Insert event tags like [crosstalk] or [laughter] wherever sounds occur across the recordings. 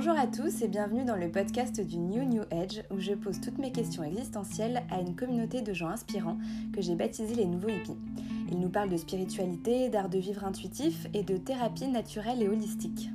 Bonjour à tous et bienvenue dans le podcast du New New Age où je pose toutes mes questions existentielles à une communauté de gens inspirants que j'ai baptisé les nouveaux hippies. Ils nous parlent de spiritualité, d'art de vivre intuitif et de thérapie naturelle et holistique.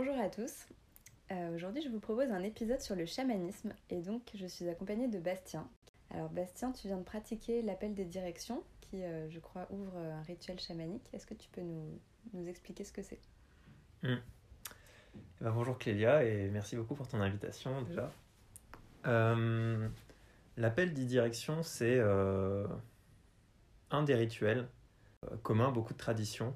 Bonjour à tous. Euh, Aujourd'hui, je vous propose un épisode sur le chamanisme et donc je suis accompagnée de Bastien. Alors Bastien, tu viens de pratiquer l'appel des directions qui, euh, je crois, ouvre un rituel chamanique. Est-ce que tu peux nous, expliquer ce que c'est? Eh ben, bonjour Clélia et merci beaucoup pour ton invitation déjà. Euh, L'appel d'e-direction, c'est euh, un des rituels communs beaucoup de traditions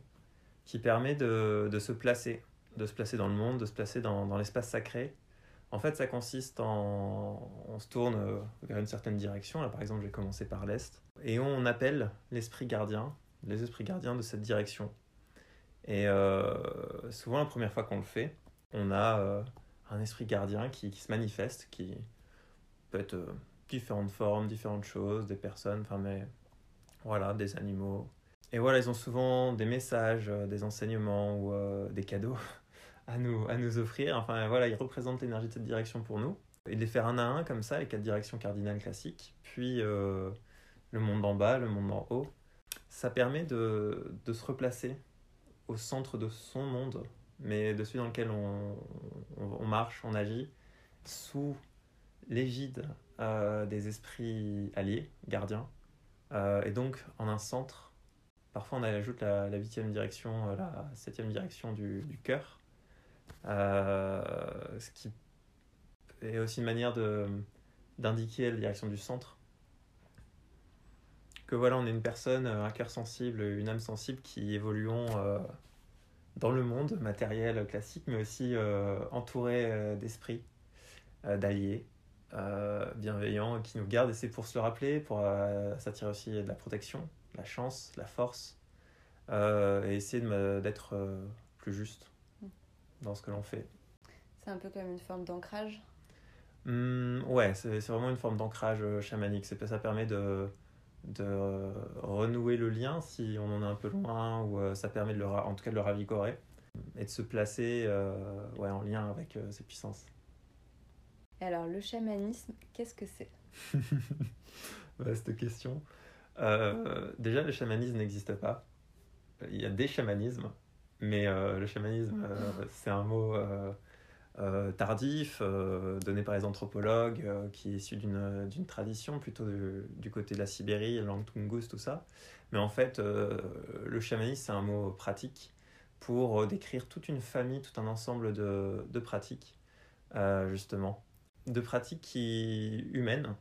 qui permet de se placer, de se placer dans le monde, de se placer dans, dans l'espace sacré. En fait, ça consiste en. On se tourne euh, vers une certaine direction. Là, par exemple, j'ai commencé par l'est. Et on appelle l'esprit gardien, les esprits gardiens de cette direction. Et euh, souvent, la première fois qu'on le fait, on a euh, un esprit gardien qui, qui se manifeste, qui peut être différentes formes, différentes choses, des personnes, enfin, mais voilà, des animaux. Et voilà, ils ont souvent des messages, des enseignements ou des cadeaux [laughs] à nous, à nous offrir. Enfin, voilà, ils représentent l'énergie de cette direction pour nous. Et de les faire un à un, comme ça, les quatre directions cardinales classiques, puis euh, le monde en bas, le monde en haut, ça permet de, de se replacer au centre de son monde, mais de celui dans lequel on, on, marche, on agit, sous l'égide euh, des esprits alliés, gardiens, Euh, et donc en un centre. Parfois on ajoute la, huitième direction, la septième direction du, cœur, ce qui est aussi une manière de d'indiquer la direction du centre. Que voilà, on est une personne, euh, un cœur sensible, une âme sensible qui évoluons euh, dans le monde matériel classique, mais aussi euh, entouré euh, d'esprits, euh, d'alliés, euh, bienveillants, qui nous gardent. Et c'est pour se le rappeler, pour euh, s'attirer aussi de la protection, de la chance, de la force, euh, et essayer d'être euh, plus juste dans ce que l'on fait. C'est un peu comme une forme d'ancrage? Hmm, ouais, c'est vraiment une forme d'ancrage euh, chamanique. Ça permet de, de euh, renouer le lien si on en est un peu loin, ou euh, ça permet de le, en tout cas de le ravigorer, et de se placer euh, ouais, en lien avec euh, ses puissances. Alors, le chamanisme, qu'est-ce que c'est? [laughs] Vaste question. Euh, déjà, le chamanisme n'existe pas. Il y a des chamanismes, mais euh, le chamanisme, euh, c'est un mot euh, tardif, donné par les anthropologues, qui est issu d'une tradition plutôt du, côté de la Sibérie, langue Tungus, tout ça. Mais en fait, le chamanisme, c'est un mot pratique pour décrire toute une famille, tout un ensemble de, de pratiques, justement. De pratiques qui, humaines,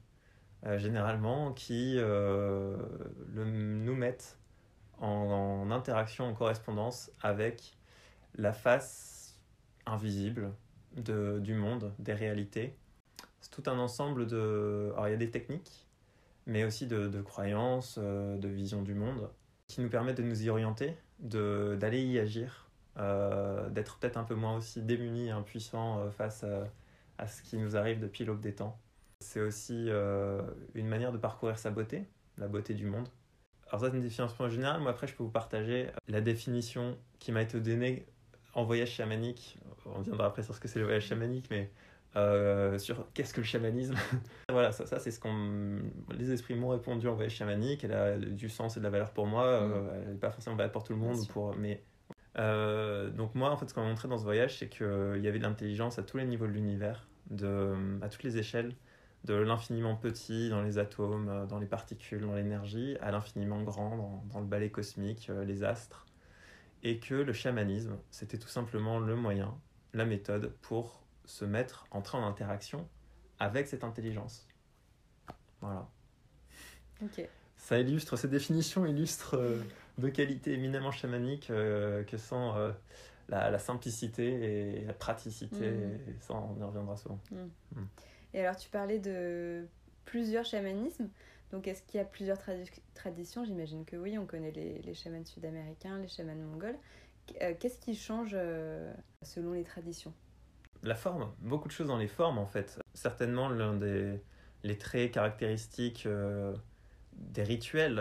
généralement, qui le- nous mettent en, interaction, en correspondance avec la face invisible de, du monde, des réalités. C'est tout un ensemble de... Alors il y a des techniques, mais aussi de, de croyances, euh, de vision du monde, qui nous permettent de nous y orienter, d'aller y agir, euh, d'être peut-être un peu moins aussi démunis et impuissants euh, face à, ce qui nous arrive depuis l'aube des temps. C'est aussi une manière de parcourir sa beauté, la beauté du monde. Alors ça, c'est une définition générale. Moi, après, je peux vous partager la définition qui m'a été donnée en voyage chamanique on viendra après sur ce que c'est le voyage chamanique, mais sur qu'est-ce que le chamanisme. [laughs] voilà, ça, ça c'est ce qu'on. Les esprits m'ont répondu en voyage chamanique, elle a du sens et de la valeur pour moi, mm. elle n'est pas forcément valable pour tout le monde, pour, mais. donc moi, en fait, ce qu'on m'a montré dans ce voyage, c'est qu'il y avait de l'intelligence à tous les niveaux de l'univers, de, à toutes les échelles, de l'infiniment petit dans les atomes, dans les particules, dans l'énergie, à l'infiniment grand dans, dans, le balai cosmique, les astres et que le chamanisme, c'était tout simplement le moyen, la méthode pour se mettre, entrer en interaction avec cette intelligence. Voilà. Ok. Ça illustre, cette définition illustre euh, de qualités éminemment chamaniques euh, que sont euh, la, simplicité et la praticité, mm. et ça on y reviendra souvent. Mm. Mm. Et alors tu parlais de plusieurs chamanismes. Donc, est-ce qu'il y a plusieurs traditions? J'imagine que oui, on connaît les, les chamans sud-américains, les chamans mongols. Euh, qu'est-ce qui change euh, selon les traditions? La forme, beaucoup de choses dans les formes en fait. Certainement l'un des les traits caractéristiques euh, des rituels.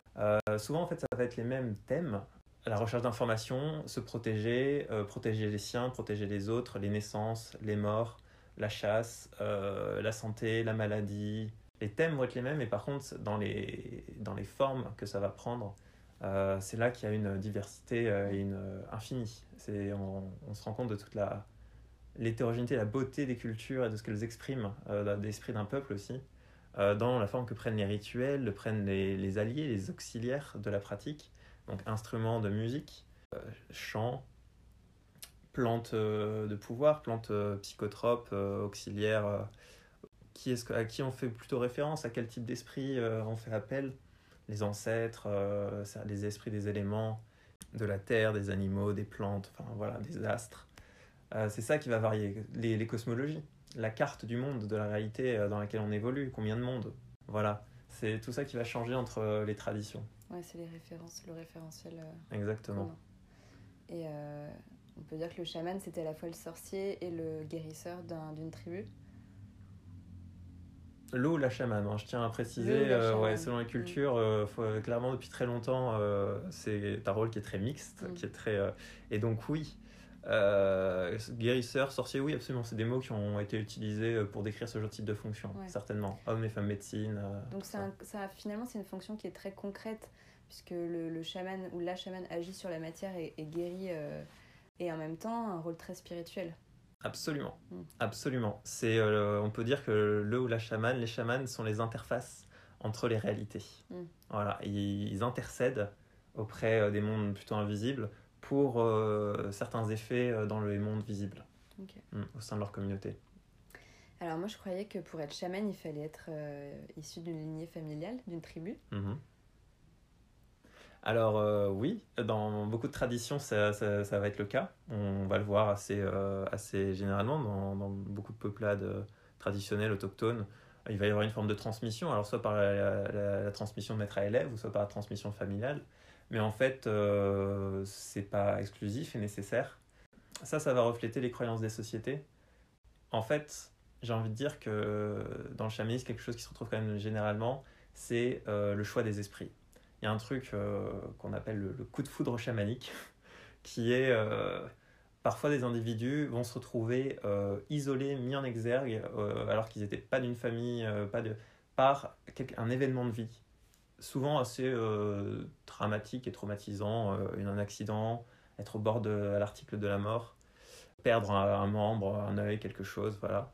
souvent en fait ça va être les mêmes thèmes. La recherche d'informations, se protéger, protéger les siens, protéger les autres, les naissances, les morts, la chasse, la santé, la maladie, les thèmes vont être les mêmes, mais par contre, dans les, dans les formes que ça va prendre, euh, c'est là qu'il y a une diversité euh, et une euh, infinie. On, on, se rend compte de toute la, l'hétérogénéité, la beauté des cultures et de ce qu'elles expriment, euh, l'esprit d'un peuple aussi, dans la forme que prennent les rituels, prennent les, les, alliés, les auxiliaires de la pratique, donc instruments de musique, chants, plantes de pouvoir, plantes psychotropes, auxiliaires qui est à qui on fait plutôt référence, à quel type d'esprit euh, on fait appel? Les ancêtres, euh, les esprits des éléments, de la terre, des animaux, des plantes, enfin voilà, des astres. Euh, c'est ça qui va varier. Les, les, cosmologies, la carte du monde, de la réalité dans laquelle on évolue, combien de mondes. Voilà, c'est tout ça qui va changer entre les traditions. Ouais, c'est les références, le référentiel. Exactement. Et on peut dire que le chaman, c'était à la fois le sorcier et le guérisseur d'une tribu. L'eau la chamane, hein, je tiens à préciser, euh, ouais, selon les cultures, euh, clairement depuis très longtemps, euh, c'est un rôle qui est très mixte, mm. qui est très, et donc oui, guérisseur, sorcier, oui, absolument, c'est des mots qui ont été utilisés pour décrire ce genre de type de fonction, certainement, hommes et femmes médecine. donc ça. finalement, c'est une fonction qui est très concrète, puisque le, le chaman ou la chamane agit sur la matière et, et guérit, et en même temps un rôle très spirituel. Absolument, mm. absolument. C'est, euh, on peut dire que le ou la chamane, les chamans sont les interfaces entre les réalités. Mm. Voilà, ils intercèdent auprès euh, des mondes plutôt invisibles pour euh, certains effets dans les mondes visibles mm, au sein de leur communauté. Alors moi je croyais que pour être chaman il fallait être issu d'une lignée familiale, d'une tribu. Alors euh, oui, dans beaucoup de traditions, ça, ça, va être le cas. On va le voir assez, euh, assez généralement dans, dans, beaucoup de peuplades euh, traditionnelles, autochtones. Il va y avoir une forme de transmission, alors soit par la, transmission de maître à élève, ou soit par la transmission familiale. Mais en fait, euh, c'est pas exclusif et nécessaire. Ça, ça va refléter les croyances des sociétés. En fait, j'ai envie de dire que dans le chamanisme, quelque chose qui se retrouve quand même généralement, c'est le choix des esprits il y a un truc euh, qu'on appelle le, coup de foudre chamanique, [laughs] qui est euh, parfois des individus vont se retrouver euh, isolés, mis en exergue, alors qu'ils n'étaient pas d'une famille, pas de, par un événement de vie, souvent assez dramatique et traumatisant, un accident, être au bord de l'article de la mort, perdre un, un, membre, un œil, quelque chose, voilà.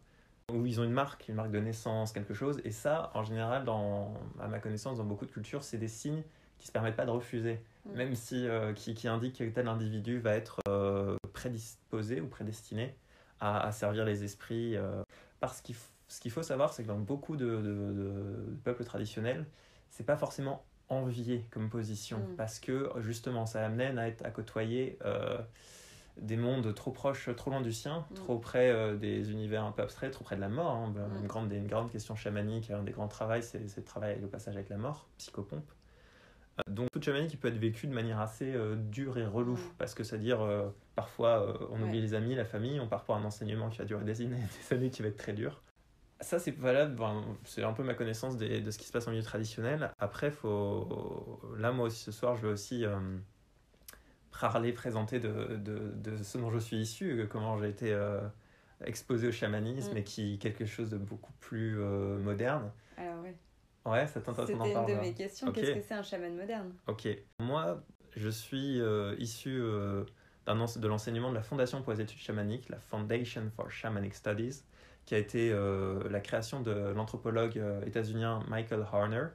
Ou ils ont une marque, une marque de naissance, quelque chose. Et ça, en général, dans, à ma connaissance, dans beaucoup de cultures, c'est des signes qui se permettent pas de refuser, mm. même si euh, qui, qui indiquent que tel individu va être euh, prédisposé ou prédestiné à, à, servir les esprits. Euh. parce qu'il ce qu'il faut savoir, c'est que dans beaucoup de, de, peuples traditionnels, c'est pas forcément envié comme position, mm. parce que justement, ça amène à être à côtoyer des mondes trop proches, trop loin du sien, mm. trop près des univers un peu abstraits, trop près de la mort. Hein. Une, grande, une grande question chamanique, un des grands travaux, c'est le travail le passage avec la mort, psychopompe. Donc toute chamanique qui peut être vécue de manière assez euh, dure et relou, mm. parce que c'est-à-dire euh, parfois euh, on oublie les amis, la famille, on part pour un enseignement qui va durer des années, [laughs] des années qui va être très dur. Ça c'est valable, c'est un peu ma connaissance de ce qui se passe en milieu traditionnel. Après, faut... là moi aussi ce soir je vais aussi parler, présenter de, de, de, ce dont je suis issu, comment j'ai été exposé au chamanisme Mm. et qui est quelque chose de beaucoup plus moderne. Alors oui. Ouais, ça t'intéresse C'était une de mes questions. Qu'est-ce que c'est un chaman moderne? Ok. Moi, je suis euh, issu euh, de l'enseignement de la Fondation pour les études chamaniques, la Foundation for Shamanic Studies, qui a été euh, la création de l'anthropologue euh, états-unien Michael Harner.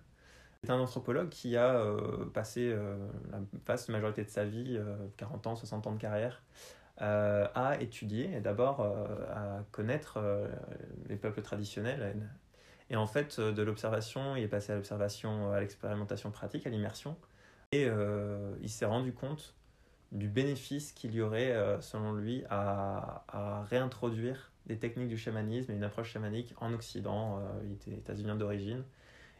C'est un anthropologue qui a euh, passé euh, la vaste majorité de sa vie, euh, 40 ans, 60 ans de carrière, euh, à étudier et d'abord euh, à connaître euh, les peuples traditionnels. Et en fait, euh, de l'observation, il est passé à l'observation, à l'expérimentation pratique, à l'immersion. Et euh, il s'est rendu compte du bénéfice qu'il y aurait, euh, selon lui, à, réintroduire des techniques du chamanisme et une approche chamanique en Occident. Euh, il était états-unien d'origine.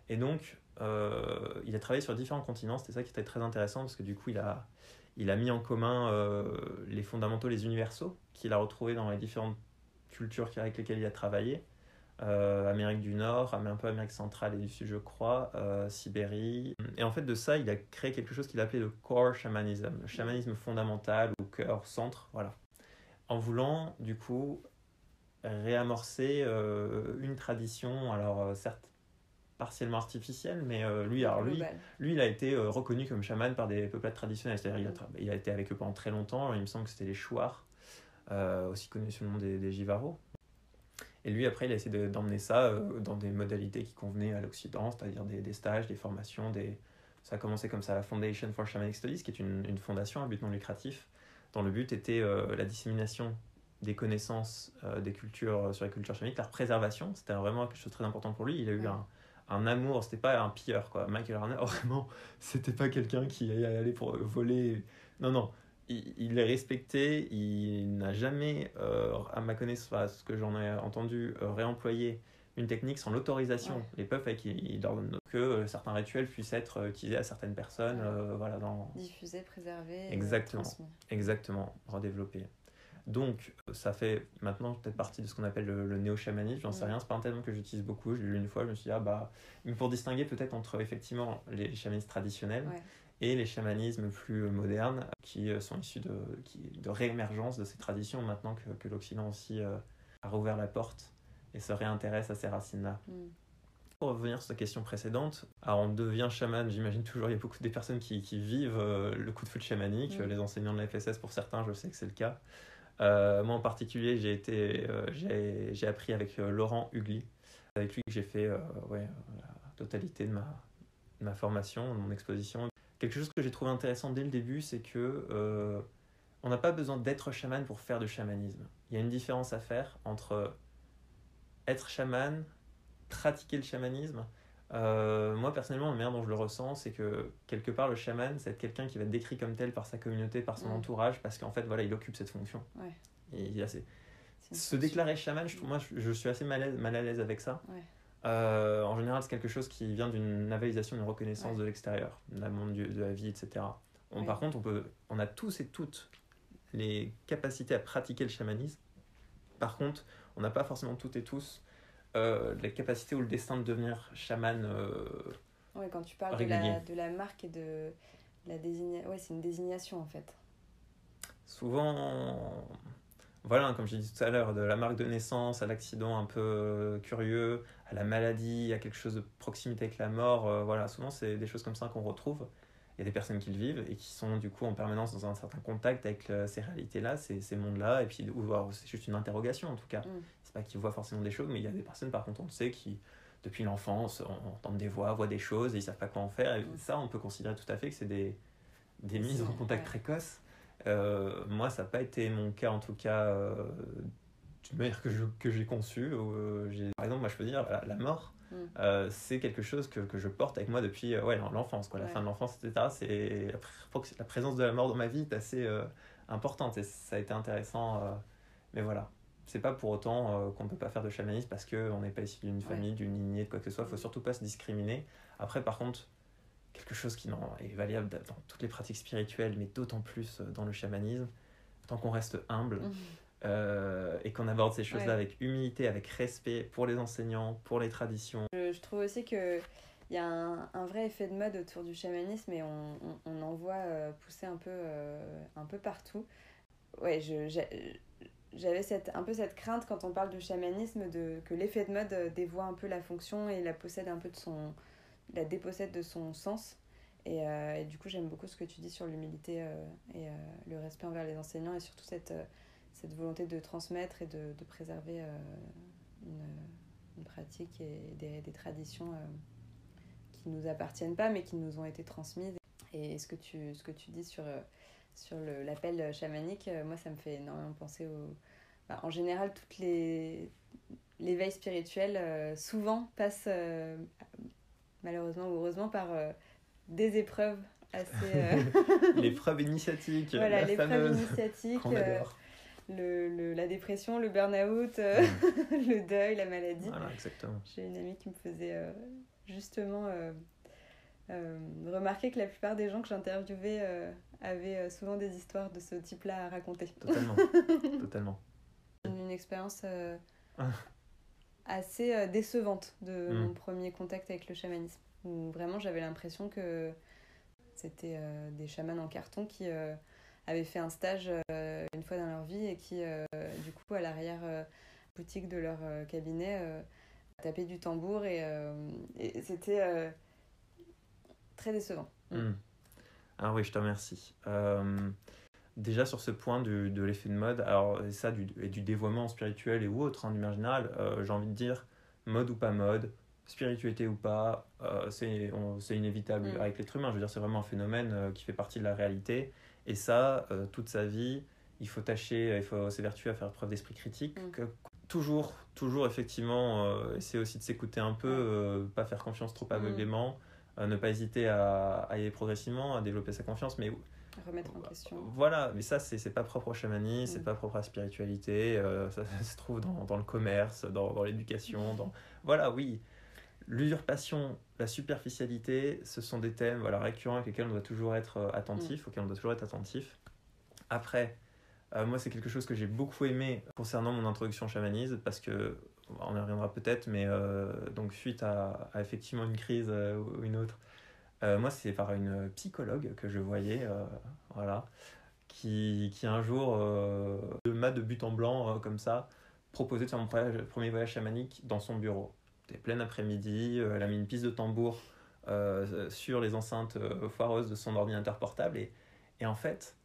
Et donc, euh, il a travaillé sur différents continents. C'était ça qui était très intéressant parce que du coup, il a, il a mis en commun euh, les fondamentaux, les universaux qu'il a retrouvés dans les différentes cultures avec lesquelles il a travaillé. Euh, Amérique du Nord, un peu Amérique centrale et du Sud, je crois, euh, Sibérie. Et en fait, de ça, il a créé quelque chose qu'il appelait le core shamanism, le chamanisme fondamental ou cœur, centre, voilà. En voulant, du coup, réamorcer euh, une tradition, alors euh, certes partiellement artificielle, mais euh, lui, alors lui, lui, il a été euh, reconnu comme chaman par des peuplades traditionnelles. C'est-à-dire, il, a tra- il a été avec eux pendant très longtemps. Il me semble que c'était les Chouars, euh, aussi connus sous le nom des, des. Et lui, après, il a essayé de- d'emmener ça dans des modalités qui convenaient à l'Occident, c'est-à-dire des, des stages, des formations. Des... Ça a commencé comme ça, la Foundation for Shamanic Studies, qui est une, une fondation à but non lucratif, dont le but était la dissémination des connaissances euh, des cultures euh, sur les cultures chamaniques, leur préservation. C'était vraiment quelque chose de très important pour lui. Il a eu Ouais. un, un amour, c'était pas un pilleur, quoi. Michael Harner, [laughs] vraiment, c'était pas quelqu'un qui allait pour voler. Non, non. Il, il est respecté, il n'a jamais, euh, à ma connaissance, ce que j'en ai entendu, euh, réemployé une technique sans l'autorisation. Ouais. Les peuples, avec, ils ordonnent que euh, certains rituels puissent être utilisés à certaines personnes, Ouais. euh, voilà, dans, Diffusé, préservé. et Exactement. Exactement, redévelopper. Donc, ça fait maintenant peut-être partie de ce qu'on appelle le, le néo-chamanisme, j'en sais rien, c'est pas un terme que j'utilise beaucoup, je l'ai lu une fois, je me suis dit, ah bah, mais pour distinguer peut-être entre effectivement les chamanismes traditionnels Ouais. et les chamanismes plus modernes qui euh, sont issus de, qui, de réémergence de ces traditions maintenant que, que l'Occident aussi euh, a rouvert la porte et se réintéresse à ces racines-là. Mm. Pour revenir sur la question précédente, alors on devient chaman, j'imagine toujours, il y a beaucoup des personnes qui, qui vivent euh, le coup de feu de chamanique, Mm. les enseignants de la FSS pour certains, je sais que c'est le cas. Euh, moi en particulier, j'ai été, euh, j'ai, appris avec euh, Laurent Hugli, avec lui que j'ai fait euh, ouais, la totalité de ma, de ma formation, de mon exposition. Quelque chose que j'ai trouvé intéressant dès le début, c'est que on n'a pas besoin d'être chaman pour faire du chamanisme. Il y a une différence à faire entre être chaman, pratiquer le chamanisme. Euh, moi personnellement, la manière dont je le ressens, c'est que quelque part le chaman, c'est être quelqu'un qui va être décrit comme tel par sa communauté, par son Mm. entourage, parce qu'en fait, voilà, il occupe cette fonction. Ouais. Et il a Se fonction. déclarer chaman, je, trouve, moi, je, suis assez mal à, l'aise- mal à l'aise avec ça. Ouais. Euh, en général, c'est quelque chose qui vient d'une navalisation, d'une reconnaissance de l'extérieur, d'un monde du- de la vie, etc. On-. Par contre, on, peut, on a tous et toutes les capacités à pratiquer le chamanisme. Par contre, on n'a pas forcément toutes et tous euh, la capacité ou le destin de devenir chaman. euh, Ouais, quand tu parles de la, Régulier. de la marque et de la désignation. Ouais, c'est une désignation en fait. souvent, voilà, comme j'ai dit tout à l'heure, de la marque de naissance à l'accident un peu euh, curieux, à la maladie, à quelque chose de proximité avec la mort, euh, voilà, souvent c'est des choses comme ça qu'on retrouve. Il y a des personnes qui le vivent et qui sont du coup en permanence dans un certain contact avec euh, ces réalités-là, ces, ces mondes-là, et puis ou alors, c'est juste une interrogation en tout cas. Mm. C'est pas qu'ils voient forcément des choses, mais il y a des personnes par contre on le sait qui depuis l'enfance on entend des voix, voient des choses et ils savent pas quoi en faire. Et ça on peut considérer tout à fait que c'est des, des mises en contact ouais. précoces. Euh, moi, ça n'a pas été mon cas, en tout cas, euh, d'une manière que je- que j'ai conçue. euh, par exemple, moi, je peux dire, la, la mort, Mm. euh, c'est quelque chose que, que je porte avec moi depuis euh, ouais, l'enfance, quoi, la Ouais. fin de l'enfance, etc. C'est, la, pr- la présence de la mort dans ma vie est assez importante et ça a été intéressant. euh, mais voilà. C'est pas pour autant euh, qu'on ne peut pas faire de chamanisme parce qu'on n'est pas issu d'une Ouais. famille, d'une lignée, de quoi que ce soit. Il faut Mm. surtout pas se discriminer. Après, par contre, quelque chose qui non, est valable dans toutes les pratiques spirituelles, mais d'autant plus euh, dans le chamanisme, tant qu'on reste humble Mm. euh, et qu'on aborde ces choses-là Ouais. avec humilité, avec respect pour les enseignants, pour les traditions. Je, je trouve aussi que il y a un, un, vrai effet de mode autour du chamanisme et on, on, on en voit pousser un peu, euh, un peu partout. Ouais, je, j'avais cette, un peu cette crainte quand on parle de chamanisme de, que l'effet de mode dévoie un peu la fonction et la possède un peu de son, la dépossède de son sens. Et, euh, du coup, j'aime beaucoup ce que tu dis sur l'humilité euh, et euh, le respect envers les enseignants et surtout cette, cette volonté de transmettre et de, de préserver une, une, pratique et des, des traditions qui ne nous appartiennent pas mais qui nous ont été transmises. Et ce que tu, ce que tu dis sur, sur l'appel chamanique, moi, ça me fait énormément penser au. Bah, en général, toutes les l'éveil spirituel euh, souvent passe euh, malheureusement ou heureusement par euh, des épreuves assez [laughs] l'épreuve initiatique voilà l'épreuve initiatique le, le, la dépression le burn-out mm. [laughs] le deuil la maladie voilà, exactement j'ai une amie qui me faisait justement remarquer que la plupart des gens que j'interviewais avaient souvent des histoires de ce type-là à raconter totalement [laughs] totalement une expérience euh, ah. assez euh, décevante de mm. mon premier contact avec le chamanisme. Où vraiment j'avais l'impression que c'était euh, des chamans en carton qui avaient fait un stage une fois dans leur vie et qui, du coup, à l'arrière boutique de leur cabinet, tapaient du tambour et, et c'était très décevant. Mm. Ah oui, je te remercie. Déjà sur ce point du, de l'effet de mode, alors et ça du, et du dévoiement spirituel et ou autre, hein, du manière générale, euh, j'ai envie de dire mode ou pas mode, spiritualité ou pas, euh, c'est inévitable mm. avec l'être humain. Je veux dire, c'est vraiment un phénomène euh, qui fait partie de la réalité. Et ça, euh, toute sa vie, il faut tâcher, il faut s'évertuer à faire preuve d'esprit critique. Mm. Que, toujours, toujours effectivement, euh, essayer aussi de s'écouter un peu, euh, pas faire confiance trop mm. Ne pas hésiter à, à y aller progressivement, à développer sa confiance, mais remettre en question. Voilà, mais ça, c'est pas propre au chamanisme, mm. c'est pas propre à la spiritualité, euh, ça, ça, se trouve dans, dans le commerce, dans, dans l'éducation, dans... [laughs] Voilà, oui. L'usurpation, la superficialité, ce sont des thèmes voilà, récurrents avec lesquels on doit toujours être euh, attentif, mm. auxquels on doit toujours être attentif. Après, euh, moi, c'est quelque chose que j'ai beaucoup aimé concernant mon introduction au chamanisme, parce que, on y reviendra peut-être, mais euh, donc suite à, à, effectivement une crise euh, ou une autre, euh, moi, c'est par une psychologue que je voyais, voilà, qui, qui un jour euh, m'a de but en blanc, comme ça, proposé de faire mon premier voyage chamanique dans son bureau. C'était plein après-midi, elle a mis une piste de tambour euh, sur les enceintes foireuses de son ordinateur portable, et, et en fait,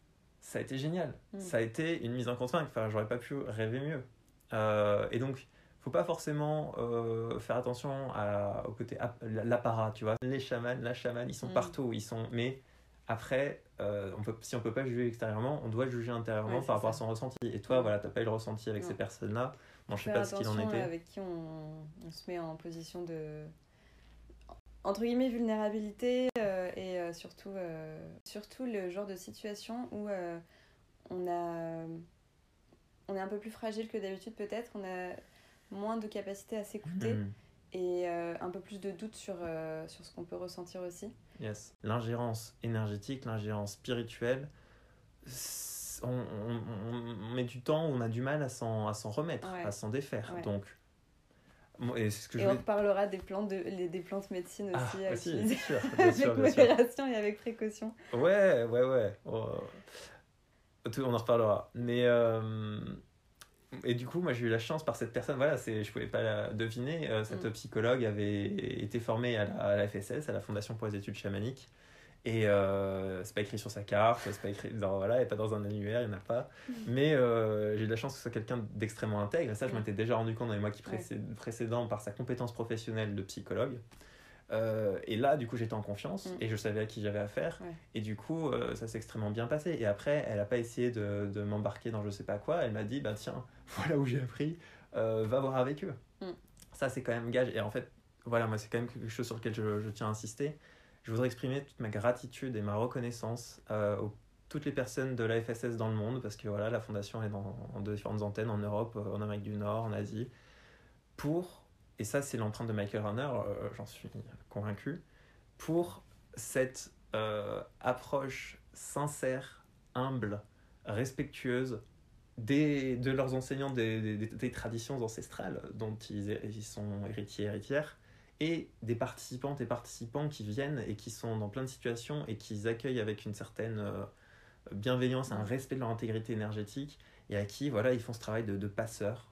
ça a été génial. Mmh. Ça a été une mise en contrainte. Enfin, j'aurais pas pu rêver mieux. et donc, faut pas forcément euh, faire attention à, au côté l'apparat, tu vois. Les chamans, la chamane, ils sont mm. partout, ils sont. Mais après, euh, on peut, si on peut pas juger extérieurement, on doit juger intérieurement ouais, par rapport ça. à son ressenti. Et toi, mm. voilà, t'as pas eu le ressenti avec non. ces personnes-là. Bon, je sais pas ce qu'il en était. Avec qui on, on, se met en position de entre guillemets vulnérabilité euh, et euh, surtout surtout le genre de situation où on a on est un peu plus fragile que d'habitude peut-être on a moins de capacité à s'écouter mmh. et euh, un peu plus de doute sur, euh, sur ce qu'on peut ressentir aussi. Yes. L'ingérence énergétique, l'ingérence spirituelle, on, on, on, met du temps, on a du mal à s'en remettre, ouais. à s'en défaire. Ouais. Donc, et, ce que et je on vais... reparlera des plantes, de, les, des plantes médecine ah, aussi, à aussi bien sûr, [laughs] bien avec modération et avec précaution. Ouais, ouais, ouais. Oh. On en reparlera. Mais euh, et du coup, moi, j'ai eu la chance par cette personne, voilà, c'est, je pouvais pas la deviner, euh, cette mm. psychologue avait été formée à la, à la, FSS, à la Fondation pour les études chamaniques. Et euh, c'est pas écrit sur sa carte, c'est pas écrit dans, voilà, et pas dans un annuaire, il n'y en a pas. Mm. Mais euh, j'ai eu la chance que ce soit quelqu'un d'extrêmement intègre. Et ça, je mm. m'étais déjà rendu compte dans les mois qui ouais. précédents par sa compétence professionnelle de psychologue. Euh, et là, du coup, j'étais en confiance mm. et je savais à qui j'avais affaire. Ouais. Et du coup, euh, ça s'est extrêmement bien passé. Et après, elle n'a pas essayé de, de m'embarquer dans je sais pas quoi. Elle m'a dit, bah tiens, [laughs] voilà où j'ai appris, euh, va voir avec eux. Mm. Ça, c'est quand même gage. Et en fait, voilà, moi, c'est quand même quelque chose sur lequel je, je, tiens à insister. Je voudrais exprimer toute ma gratitude et ma reconnaissance aux toutes les personnes de la FSS dans le monde, parce que voilà, la fondation est dans, en différentes antennes en Europe, en Amérique du Nord, en Asie, pour et ça c'est l'empreinte de Michael Runner, euh, j'en suis convaincu, pour cette euh, approche sincère, humble, respectueuse des, de leurs enseignants des, des, traditions ancestrales dont ils, sont héritiers héritières et des participantes et participants qui viennent et qui sont dans plein de situations et qui accueillent avec une certaine euh, bienveillance, un respect de leur intégrité énergétique et à qui voilà ils font ce travail de, de passeur.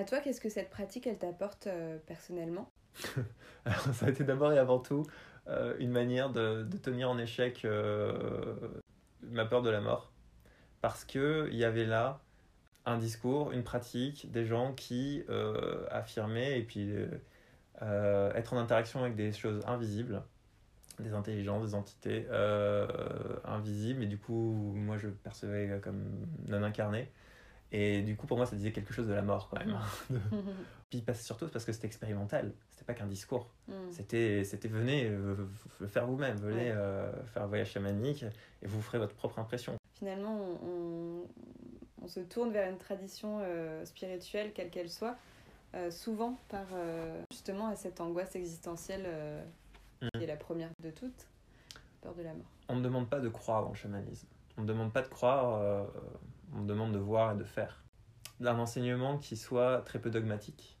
À toi, qu'est-ce que cette pratique elle t'apporte euh, personnellement? [laughs] Ça a été d'abord et avant tout euh, une manière de, tenir en échec euh, ma peur de la mort. Parce qu'il y avait là un discours, une pratique, des gens qui affirmaient et puis être en interaction avec des choses invisibles, des intelligences, des entités invisibles, et du coup, moi je percevais comme non incarné. Et du coup, pour moi, ça disait quelque chose de la mort quand même. [laughs] [laughs] Puis surtout parce que c'était expérimental, c'était pas qu'un discours. Mm. C'était, c'était venez euh, le faire vous-même, venez Ouais. euh, faire un voyage chamanique et vous ferez votre propre impression. Finalement, on, on- on se tourne vers une tradition euh, spirituelle, quelle qu'elle soit, euh, souvent par euh, justement à cette angoisse existentielle euh, qui est la première de toutes, peur de la mort. On ne demande pas de croire le chamanisme. On ne demande pas de croire, euh, on demande de voir et de faire. Un enseignement qui soit très peu dogmatique.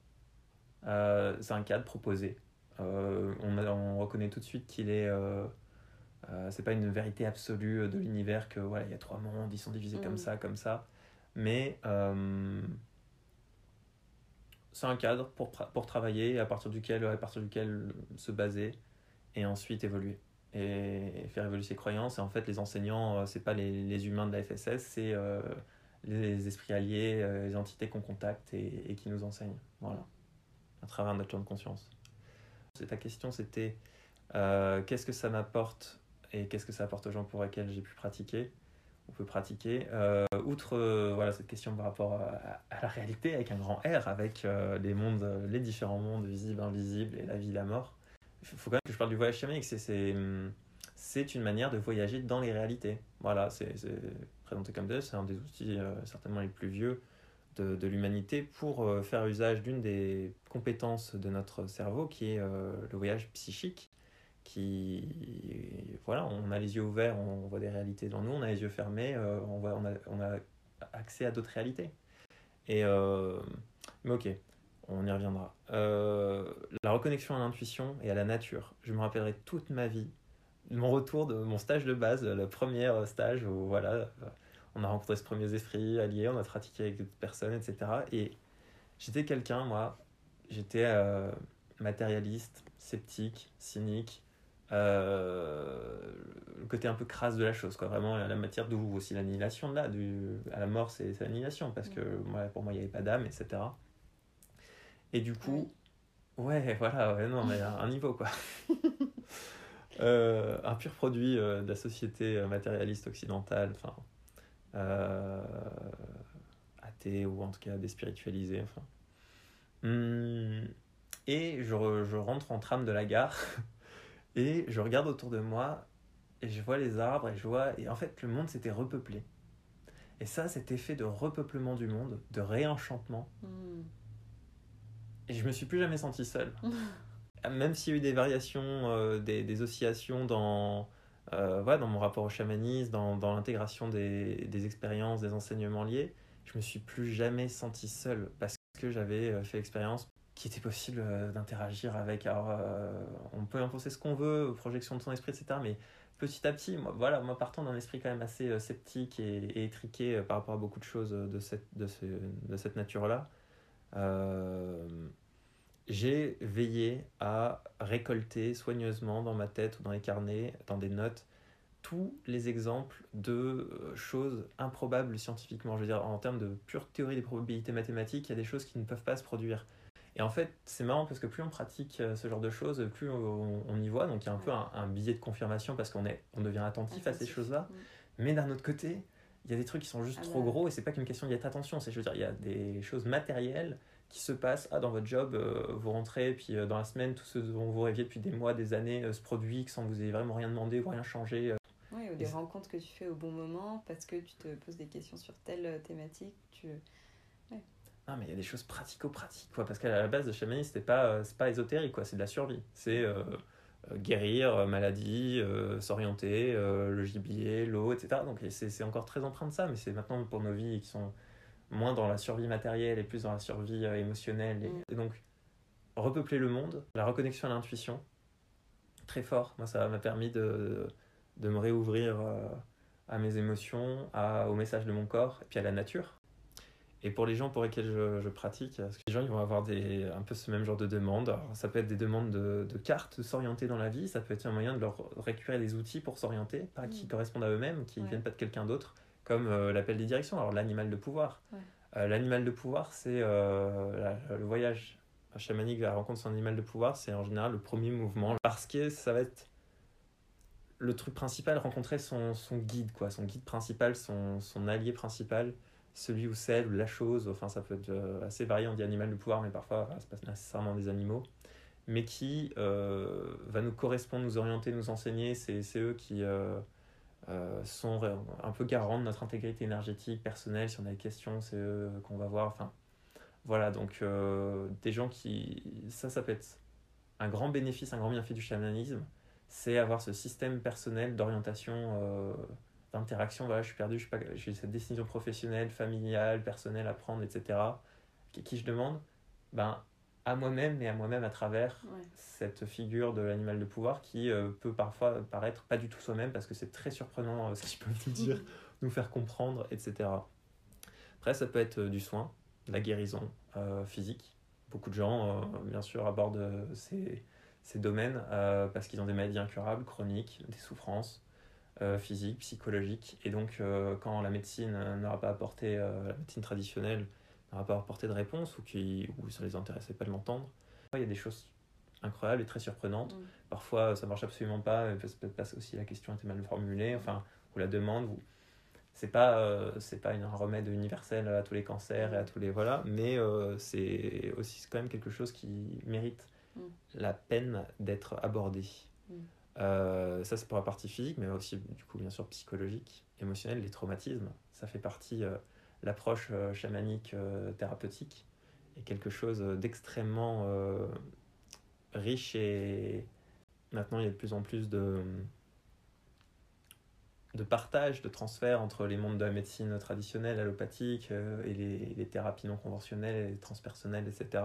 Euh, c'est un cadre proposé. Euh, on, reconnaît tout de suite qu'il est. Euh, c'est pas une vérité absolue de l'univers que voilà, il y a trois mondes, ils sont divisés comme ça, comme ça. Mais c'est un cadre pour, pour travailler, à partir duquel, à partir duquel se baser et ensuite évoluer et faire évoluer ses croyances. Et en fait, les enseignants, euh, c'est pas les, les humains de la FSS, c'est euh, les esprits alliés, euh, les entités qu'on contacte et, qui nous enseignent. Voilà, à travers notre champ de conscience. Ta question, c'était qu'est-ce que ça m'apporte et qu'est-ce que ça apporte aux gens pour lesquels j'ai pu pratiquer ou peut pratiquer? Outre voilà, cette question par rapport à, la réalité avec un grand R, avec les mondes, les différents mondes visibles, invisibles et la vie, la mort, faut quand même que je parle du voyage chamanique. C'est, hum, c'est une manière de voyager dans les réalités. Voilà, c'est, présenté comme tel, c'est un des outils euh, certainement les plus vieux de, de l'humanité pour euh, faire usage d'une des compétences de notre cerveau qui est euh, le voyage psychique. Qui, voilà, on a les yeux ouverts, on voit des réalités devant nous, on a les yeux fermés, on, voit, on, a, on a accès à d'autres réalités. Et, mais ok, on y reviendra. Euh, la reconnexion à l'intuition et à la nature. Je me rappellerai toute ma vie mon retour de mon stage de base, le premier stage où voilà, euh, on a rencontré ce premier esprit allié, on a pratiqué avec d'autres personnes, etc. Et j'étais quelqu'un, moi, j'étais euh, matérialiste, sceptique, cynique, euh, le côté un peu crasse de la chose, quoi. Vraiment, la matière d'où aussi l'annihilation de là, du, à la mort, c'est c'est l'annihilation, parce que moi, pour moi, il n'y avait pas d'âme, etc. Et du coup, ouais, voilà, ouais, non, mais un, un niveau, quoi. [laughs] Euh, un pur produit euh, de la société euh, matérialiste occidentale, enfin, euh, athée ou en tout cas déspiritualisée, enfin. Hum, et je, re- je rentre en tram de la gare [laughs] et je regarde autour de moi et je vois les arbres et je vois et en fait le monde s'était repeuplé. Et ça, cet effet de repeuplement du monde, de réenchantement, Mm. Et je me suis plus jamais senti seul. [laughs] Même s'il y a eu des variations, euh, des, oscillations dans, euh, dans mon rapport au chamanisme, dans, dans l'intégration des, des expériences, des enseignements liés, je me suis plus jamais senti seul parce que j'avais euh, fait l'expérience qu'il était possible euh, d'interagir avec. Alors, on peut en ce qu'on veut, projection de son esprit, etc. Mais petit à petit, moi, voilà, moi partant d'un esprit quand même assez sceptique et, étriqué par rapport à beaucoup de choses de cette, de ce- de cette nature-là, j'ai veillé à récolter soigneusement dans ma tête ou dans les carnets, dans des notes, tous les exemples de euh, choses improbables scientifiquement. Je veux dire, en termes de pure théorie des probabilités mathématiques, il y a des choses qui ne peuvent pas se produire. Et en fait, c'est marrant parce que plus on pratique euh, ce genre de choses, plus on, on y voit. Donc il y a un peu un, un billet de confirmation parce qu'on est, on devient attentif à ces choses-là. Mais d'un autre côté, il y a des trucs qui sont juste Ah trop bah. gros et c'est pas qu'une question d'y être attention. C'est, je veux dire, il y a des choses matérielles qui se passent. Ah, dans votre job, euh, vous rentrez, puis euh, dans la semaine, tout ce dont vous rêviez depuis des mois, des années euh, se produit sans que vous ayez vraiment rien demandé ou rien changé. euh. Ouais, ou des c'est- rencontres que tu fais au bon moment parce que tu te poses des questions sur telle thématique. Tu... Non, mais il y a des choses pratico-pratiques, quoi. Parce qu'à la base, le chamanisme, c'était pas, c'est pas ésotérique, quoi. C'est de la survie. C'est guérir, euh, maladie, euh, s'orienter, euh, le gibier, l'eau, etc. Donc c'est encore très empreint de ça, mais c'est maintenant pour nos vies qui sont moins dans la survie matérielle et plus dans la survie euh, émotionnelle. Et, Mm. et donc, repeupler le monde, la reconnexion à l'intuition, très fort. Moi, ça m'a permis de, de me réouvrir euh, à mes émotions, à, au message de mon corps, et puis à la nature. Et pour les gens pour lesquels je, je pratique, parce que les gens ils vont avoir des, un peu ce même genre de demandes. Alors, ça peut être des demandes de, de cartes, de s'orienter dans la vie, ça peut être un moyen de leur récupérer des outils pour s'orienter, pas qui Mm. correspondent à eux-mêmes, qui ne Ouais. viennent pas de quelqu'un d'autre, comme euh, l'appel des directions, alors l'animal de pouvoir. Ouais. Euh, l'animal de pouvoir, c'est euh, le voyage chamanique à la rencontre de son animal de pouvoir, c'est en général le premier mouvement, parce que ça va être le truc principal, rencontrer son, son guide, quoi, son guide principal, son, son allié principal, celui ou celle, ou la chose, enfin ça peut être euh, assez varié, on dit animal de pouvoir, mais parfois voilà, c'est pas nécessairement des animaux, mais qui euh, va nous correspondre, nous orienter, nous enseigner, c'est eux qui euh, sont un peu garants de notre intégrité énergétique, personnelle, si on a des questions, c'est eux qu'on va voir, enfin voilà, donc des gens qui, ça ça peut être un grand bénéfice, un grand bienfait du chamanisme, c'est avoir ce système personnel d'orientation, d'interaction. Voilà, je suis perdu, j'ai cette décision professionnelle, familiale, personnelle à prendre, etc. Qui, qui je demande ben, à moi-même et à moi-même à travers Ouais. cette figure de l'animal de pouvoir qui euh, peut parfois paraître pas du tout soi-même parce que c'est très surprenant euh, [laughs] ce qu'ils peuvent nous dire, [laughs] nous faire comprendre, etc. Après, ça peut être euh, du soin, de la guérison euh, physique. Beaucoup de gens, bien sûr, abordent ces, ces domaines parce qu'ils ont des maladies incurables, chroniques, des souffrances euh, physiques, psychologiques. Et donc, euh, quand la médecine euh, n'aura pas apporté, la médecine traditionnelle n'aura pas apporté de réponse ou, qui, ou ça les intéressait pas de l'entendre, il y a des choses incroyables et très surprenantes. Mm. Parfois, ça marche absolument pas, parce que aussi la question était mal formulée, enfin, ou la demande, ou c'est pas euh, c'est pas un remède universel à tous les cancers et à tous les voilà, mais euh, c'est aussi quand même quelque chose qui mérite Mm. la peine d'être abordé. Mm. Euh, ça c'est pour la partie physique, mais aussi du coup bien sûr psychologique, émotionnel, les traumatismes. Ça fait partie euh, l'approche euh, chamanique euh, thérapeutique est quelque chose d'extrêmement riche et maintenant il y a de plus en plus de partage, de transfert entre les mondes de la médecine traditionnelle, allopathique et les, les à non conventionnelles, les transpersonnelles, etc.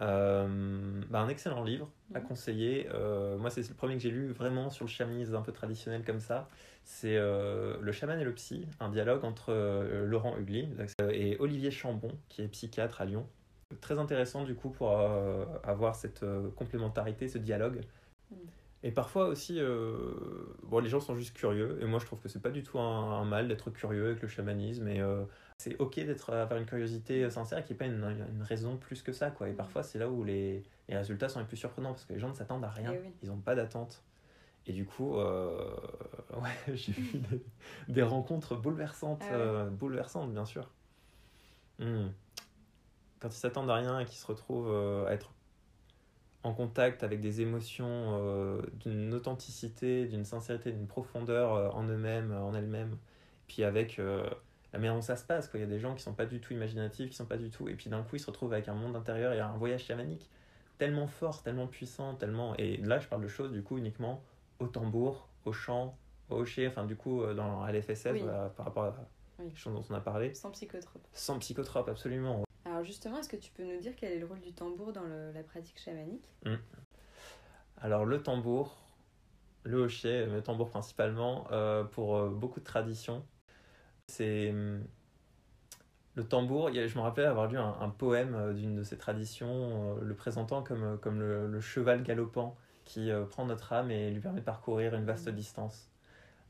Euh, bah, un excellent livre à Mhm. conseiller. Euh, moi, c'est le premier que j'ai lu vraiment sur le chamanisme un peu traditionnel comme ça. C'est euh, Le chaman et le psy, un dialogue entre euh, Laurent Hugli et Olivier Chambon, qui est psychiatre à Lyon. Très intéressant du coup pour avoir cette complémentarité, ce dialogue. Mhm. Et parfois aussi, bon, les gens sont juste curieux, et moi je trouve que c'est pas du tout un, un mal d'être curieux avec le chamanisme, et c'est ok d'être avoir une curiosité sincère qui n'est pas une, une raison plus que ça, quoi. Et parfois c'est là où les, les résultats sont les plus surprenants, parce que les gens ne s'attendent à rien, Eh oui. ils n'ont pas d'attente. Et du coup, euh, [laughs] ouais, [laughs] j'ai eu des, des rencontres bouleversantes, Ah ouais. euh, bouleversantes bien sûr. Hmm. Quand ils s'attendent à rien et qu'ils se retrouvent euh, à être en contact avec des émotions euh, d'une authenticité, d'une sincérité, d'une profondeur euh, en eux-mêmes, en elles-mêmes, puis avec euh, la manière dont ça se passe. Quoi. Il y a des gens qui sont pas du tout imaginatifs, qui sont pas du tout. Et puis d'un coup, ils se retrouvent avec un monde intérieur et un voyage chamanique tellement fort, tellement puissant, tellement. Et là, je parle de choses du coup uniquement au tambour, au chant, au hocher, enfin du coup euh, dans LFSS Oui. voilà, par rapport à Oui. les choses dont on a parlé. Sans psychotrope. Sans psychotrope, absolument. Alors justement, est-ce que tu peux nous dire quel est le rôle du tambour dans le- la pratique chamanique Alors le tambour, le hochet, le tambour principalement, euh, pour euh, beaucoup de traditions, c'est hum, le tambour. je me rappelle avoir lu un, un poème euh, d'une de ces traditions, euh, le présentant comme, euh, comme le, le cheval galopant qui prend notre âme et lui permet de parcourir une vaste Mhm. distance.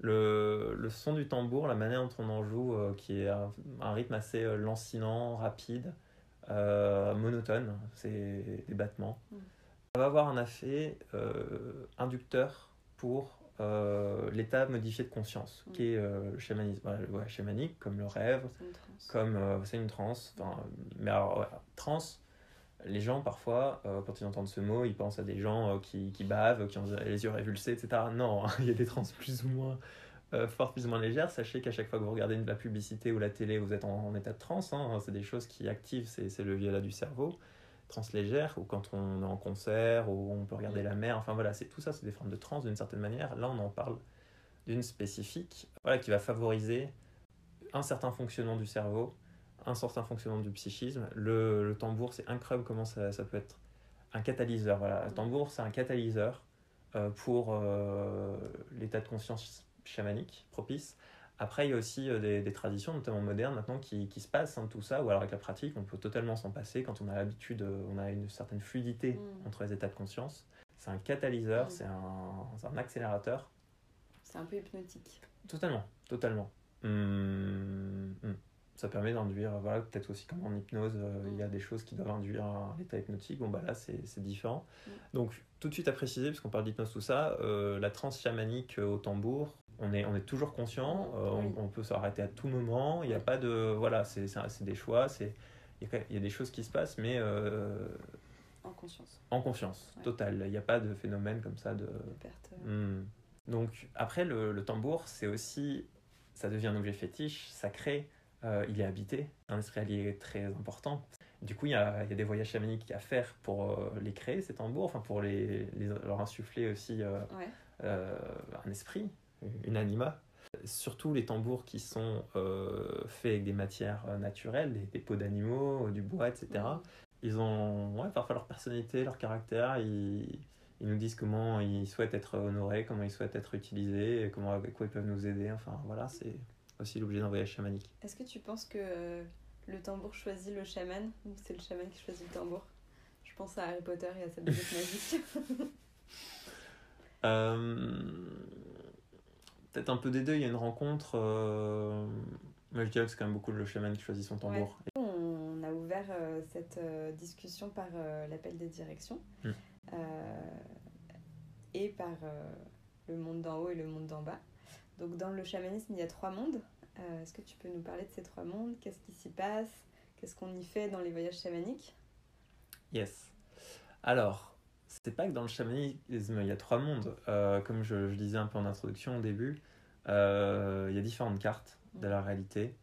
Le, le son du tambour, la manière dont on en joue, euh, qui est un, un rythme assez lancinant, rapide, euh, monotone, c'est des battements. Ça va avoir un effet euh, inducteur pour euh, l'état modifié de conscience, Mhm. qui est euh, le chamanisme. Ouais, le- ouais, chamanique, comme le rêve, comme euh, c'est une transe. Enfin, mais alors, ouais, transe, les gens parfois, euh, quand ils entendent ce mot, ils pensent à des gens euh, qui, qui bavent, qui ont les yeux révulsés, etc. Non, [laughs] il y a des trans plus ou moins euh, fortes, plus ou moins légères. Sachez qu'à chaque fois que vous regardez de la publicité ou la télé, vous êtes en, en état de transe. hein. C'est des choses qui activent ces, ces leviers-là du cerveau. Transe légère, ou quand on est en concert, ou on peut regarder la mer. Enfin voilà, c'est tout ça, c'est des formes de transe d'une certaine manière. Là, on en parle d'une spécifique, voilà, qui va favoriser un certain fonctionnement du cerveau, un certain fonctionnement du psychisme. Le, le tambour, c'est incroyable comment ça, ça peut être Un catalyseur, voilà. Le tambour, c'est un catalyseur euh, pour euh, l'état de conscience chamanique propice. Après, il y a aussi euh, des, des traditions, notamment modernes, maintenant, qui, qui se passent hein, de tout ça, ou alors avec la pratique, on peut totalement s'en passer quand on a l'habitude, euh, on a une certaine fluidité Mm. entre les états de conscience. C'est un catalyseur, Mm. c'est un, un accélérateur. C'est un peu hypnotique. Totalement, totalement. Hum, hum. Ça permet d'induire, voilà, peut-être aussi comme en hypnose, euh, il y a des choses qui doivent induire un état hypnotique. Bon, bah là, c'est différent. Mm. Donc, tout de suite à préciser, puisqu'on parle d'hypnose, tout ça, euh, la transe chamanique euh, au tambour, on est, on est toujours conscient, euh, on- Oui. on, peut s'arrêter à tout moment, il n'y a pas de. Voilà, c'est des choix, c'est- il y, a y des choses qui se passent, mais euh, En conscience. en Ouais. totale. Il n'y a pas de phénomène comme ça de. De perte. euh, Hmm. Donc après le, le tambour, c'est aussi, ça devient un objet fétiche, sacré, euh, il est habité, un esprit allié très important. Du coup, il y a, il y a des voyages chamaniques à faire pour euh, les créer, ces tambours, enfin pour les, les- leur insuffler aussi euh, Ouais. euh, un esprit, une anima. Surtout les tambours qui sont euh, faits avec des matières euh, naturelles, des, des peaux d'animaux, du bois, etc. Mm. Ils ont ouais, parfois leur personnalité, leur caractère. Ils, ils nous disent comment ils souhaitent être honorés, comment ils souhaitent être utilisés, comment, avec quoi ils peuvent nous aider. Enfin voilà, c'est aussi l'objet d'un voyage chamanique. Est-ce que tu penses que euh, le tambour choisit le chaman ou c'est le chaman qui choisit le tambour? Je pense à Harry Potter et à sa baguette magique. [laughs] Euh, Peut-être un peu des deux, il y a une rencontre. euh, Moi je dirais que c'est quand même beaucoup le chaman qui choisit son tambour. On a ouvert euh, cette euh, discussion par euh, l'appel des directions Mm. et par le monde d'en haut et le monde d'en bas. Donc dans le chamanisme, il y a trois mondes. Est-ce que tu peux nous parler de ces trois mondes? Qu'est-ce qui s'y passe? Qu'est-ce qu'on y fait dans les voyages chamaniques? Yes. Alors, c'est pas que dans le chamanisme, il y a trois mondes. Euh, comme je, je disais un peu en introduction au début, il y a différentes cartes de la réalité.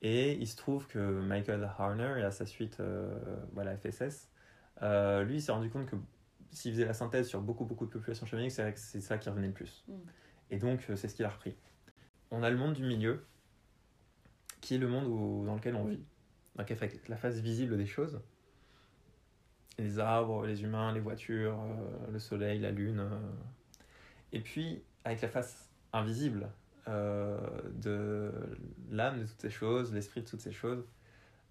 Et il se trouve que Michael Harner, et à sa suite, euh, voilà, FSS, euh, lui, il s'est rendu compte que s'il faisait la synthèse sur beaucoup, beaucoup de populations chamaniques, c'est vrai que c'est ça qui revenait le plus. Mm. Et donc, euh, c'est ce qu'il a repris. On a le monde du milieu, qui est le monde où- dans lequel on vit, donc avec la face visible des choses les arbres, les humains, les voitures, euh, le soleil, la lune. euh. Et puis, avec la face invisible euh, de l'âme de toutes ces choses, l'esprit de toutes ces choses,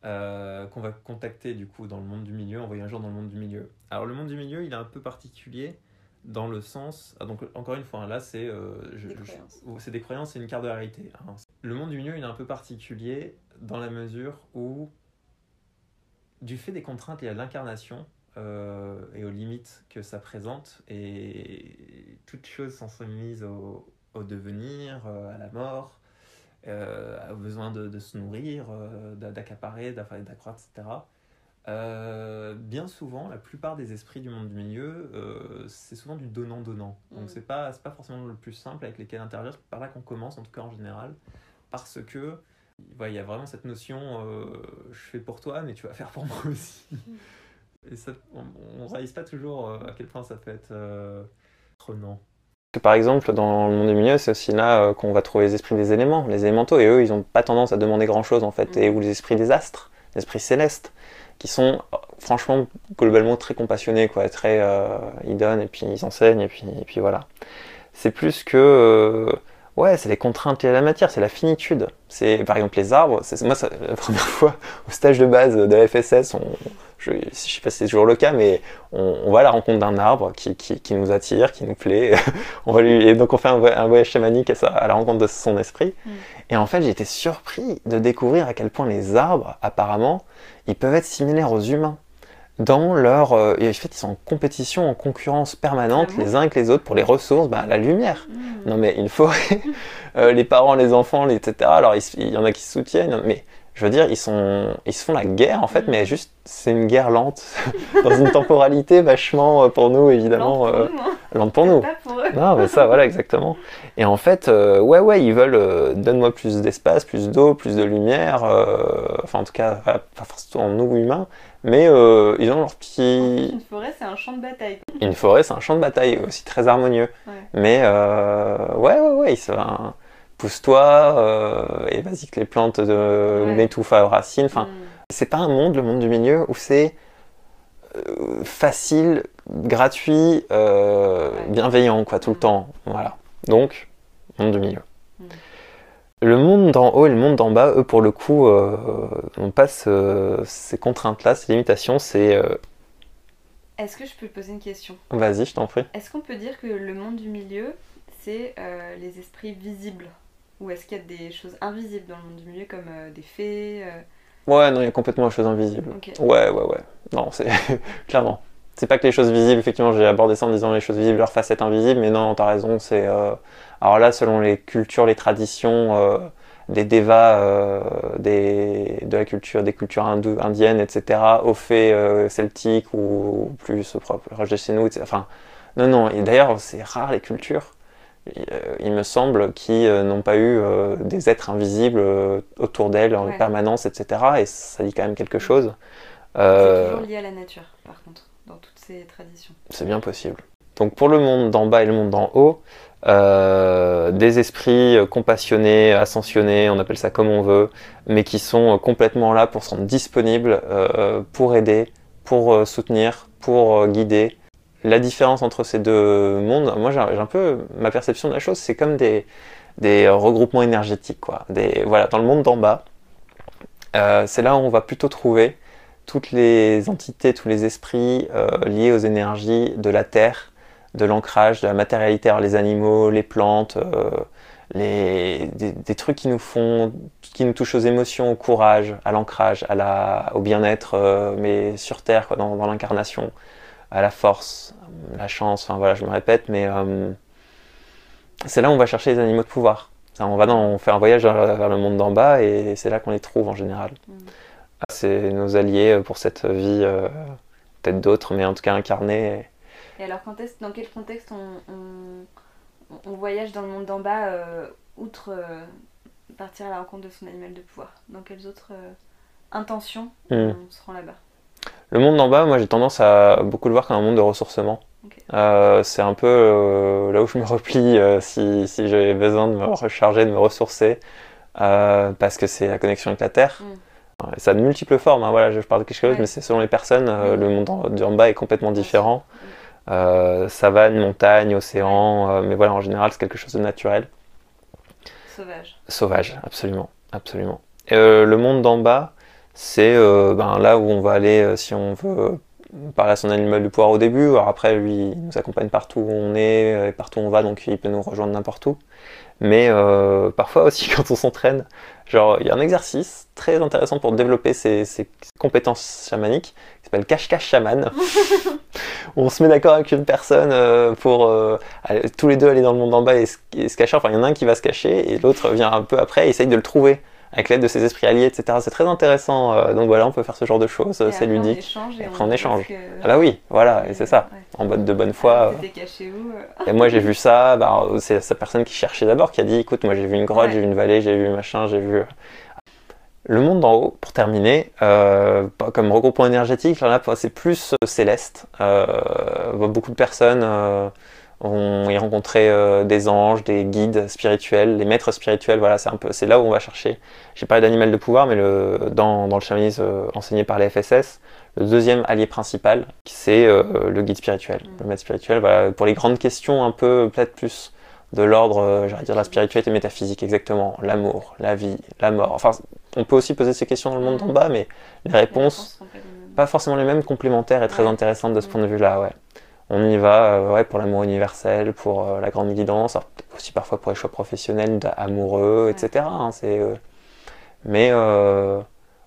euh, qu'on va contacter du coup dans le monde du milieu, en voyageant dans le monde du milieu. Alors, le monde du milieu, il est un peu particulier dans le sens. ah, donc, encore une fois, hein, là, c'est. euh, c'est des croyances, c'est une carte de la réalité. hein. Le monde du milieu, il est un peu particulier dans la mesure où, du fait des contraintes liées à l'incarnation euh, et aux limites que ça présente, et toutes choses sont soumises au, au devenir, euh, à la mort, euh, au besoin de, de se nourrir, euh, d'a- d'accaparer, d'accroître, etc. Euh, bien souvent, la plupart des esprits du monde du milieu, euh, c'est souvent du donnant-donnant. Donc Mm. c'est pas, pas forcément le plus simple avec lesquels interagir. C'est par là qu'on commence, en tout cas en général, parce que voilà, il y a vraiment cette notion, euh, je fais pour toi, mais tu vas faire pour moi [laughs] aussi. Et ça, on ne réalise pas toujours à quel point ça peut être euh, prenant. Par exemple, dans le monde du milieu, c'est aussi là euh, qu'on va trouver les esprits des éléments, les élémentaux, et eux, ils n'ont pas tendance à demander grand-chose en fait, Mhm. et ou les esprits des astres, les esprits célestes, qui sont euh, franchement globalement très compassionnés, quoi, très, euh, ils donnent et puis ils enseignent et puis, et puis voilà. C'est plus que, euh, ouais, c'est les contraintes liées à la matière, c'est la finitude. C'est par exemple les arbres. C'est moi ça, la première [laughs] fois au stage de base de la FSS, on, je, je sais pas si c'est toujours le cas, mais on, on va à la rencontre d'un arbre qui, qui, qui nous attire, qui nous plaît. [laughs] on va lui, et donc on fait un, voy- un voyage chamanique à, à la rencontre de son esprit. Mm. Et en fait, j'ai été surpris de découvrir à quel point les arbres, apparemment, ils peuvent être similaires aux humains. Dans leur. euh, et en fait, ils sont en compétition, en concurrence permanente, Ah les uns avec les autres, pour les ressources, bah, la lumière. Mm. Non, mais une forêt, [laughs] euh, les parents, les enfants, etc. Alors, il, il y en a qui se soutiennent, mais je veux dire, ils, sont, ils se font la guerre, en fait, Mm. mais juste, c'est une guerre lente, [laughs] dans une temporalité vachement, euh, pour nous, évidemment, Lente pour euh, nous, hein. lente pour nous. Pas pour eux. Non, mais ça, voilà, exactement. Et en fait, euh, ouais, ouais, ils veulent, euh, donne-moi plus d'espace, plus d'eau, plus de lumière, enfin, en tout cas, pas forcément nous, humains, mais ils ont leur petit... Une forêt, c'est un champ de bataille. Une forêt, c'est un champ de bataille aussi très harmonieux. Ouais. Mais ouais, ouais, ouais, se un- pousse-toi euh, et vas-y que les plantes de Ouais. m'étouffent à racines. Enfin, Mm. c'est pas un monde, le monde du milieu, où c'est facile, gratuit, bienveillant, quoi, tout le mm. temps. Voilà. Donc, monde du milieu. Mm. Le monde d'en haut et le monde d'en bas, eux, pour le coup, on passe ces contraintes-là, ces limitations, c'est est-ce que je peux te poser une question? Vas-y, je t'en prie. Est-ce qu'on peut dire que le monde du milieu, c'est euh, les esprits visibles? Ou est-ce qu'il y a des choses invisibles dans le monde du milieu, comme euh, des fées euh Ouais, non, il y a complètement des choses invisibles. Ouais, ouais, ouais. Non, c'est [laughs] clairement. C'est pas que les choses visibles, effectivement, j'ai abordé ça en disant les choses visibles, leur facette invisible, mais non, t'as raison, c'est. Alors là, selon les cultures, les traditions des devas euh, des, de la culture, des cultures indiennes, etc., aux fées euh, celtiques ou plus proches de chez nous. Enfin, non, non, et d'ailleurs, c'est rare les cultures, euh, il me semble, qui n'ont pas eu des êtres invisibles autour d'elles en permanence, etc., et ça dit quand même quelque chose. C'est toujours lié à la nature, par contre, dans toutes ces traditions. C'est bien possible. Donc pour le monde d'en bas et le monde d'en haut, euh, des esprits compassionnés, ascensionnés, on appelle ça comme on veut, mais qui sont complètement là pour se rendre disponibles, euh, pour aider, pour euh, soutenir, pour guider. La différence entre ces deux mondes, moi j'ai un peu ma perception de la chose, c'est comme des, regroupements énergétiques. Quoi. Voilà, dans le monde d'en bas, c'est là où on va plutôt trouver toutes les entités, tous les esprits liés aux énergies de la Terre, de l'ancrage, de la matérialité, les animaux, les plantes, euh, les, des, trucs qui nous font, qui nous touchent aux émotions, au courage, à l'ancrage, au bien-être, euh, mais sur Terre, dans, l'incarnation, à la force, la chance, enfin voilà, je me répète, mais euh, c'est là où on va chercher les animaux de pouvoir. On va dans, on fait un voyage vers, le monde d'en bas et c'est là qu'on les trouve en général. Mm. C'est nos alliés pour cette vie, peut-être d'autres, mais en tout cas incarnés. Et alors, quand est dans quel contexte on, on, voyage dans le monde d'en bas, euh, outre euh, partir à la rencontre de son animal de pouvoir? Dans quelles autres euh, intentions hmm. on se rend là-bas? Le monde d'en bas, moi j'ai tendance à beaucoup le voir comme un monde de ressourcement. c'est un peu là où je me replie si, si j'ai besoin de me recharger, de me ressourcer, parce que c'est la connexion avec la Terre. Hmm. Ça a de multiples formes, hein, voilà, je parle de quelque chose, mais c'est selon les personnes, le monde d'en bas est complètement différent. Euh, savane, montagne, océan, euh, mais voilà, en général, c'est quelque chose de naturel. Sauvage. Sauvage, absolument, absolument. Euh, le monde d'en bas, c'est ben, là où on va aller si on veut parler à son animal de pouvoir au début. Alors après, lui, il nous accompagne partout où on est, partout où on va, donc il peut nous rejoindre n'importe où. Mais parfois aussi, [laughs] quand on s'entraîne, genre, il y a un exercice très intéressant pour développer ses, ses compétences chamaniques qui s'appelle cache-cache chaman. [laughs] on se met d'accord avec une personne euh, pour euh, tous les deux aller dans le monde en bas et, se cacher. Enfin, il y en a un qui va se cacher et l'autre vient un peu après et essaye de le trouver avec l'aide de ses esprits alliés, etc. C'est très intéressant. Euh, donc voilà, on peut faire ce genre de choses, c'est ludique. et après on, échange. Ah bah oui, voilà, et c'est ça. En mode de bonne foi. caché et moi j'ai vu ça, bah, c'est sa personne qui cherchait d'abord qui a dit écoute, moi j'ai vu une grotte, j'ai vu une vallée, j'ai vu machin, j'ai vu. Le monde d'en haut, pour terminer, euh, comme regroupement énergétique, là, c'est plus euh, céleste. Euh, beaucoup de personnes ont y rencontré des anges, des guides spirituels, les maîtres spirituels. Voilà, c'est un peu, c'est là où on va chercher. J'ai parlé d'animal de pouvoir, mais le, dans, le chamanisme enseigné par les FSS, le deuxième allié principal, c'est le guide spirituel, mm. le maître spirituel. Voilà, pour les grandes questions, un peu peut-être plus de l'ordre, j'allais dire la spiritualité métaphysique, exactement, l'amour, la vie, la mort. Enfin, on peut aussi poser ces questions dans le monde d'en bas, mais les réponses, pas, forcément les mêmes, complémentaires et très intéressantes de ce point de vue-là. Ouais. On y va euh, ouais, pour l'amour universel, pour euh, la grande guidance, aussi parfois pour les choix professionnels, amoureux, etc. Hein, c'est, euh, Mais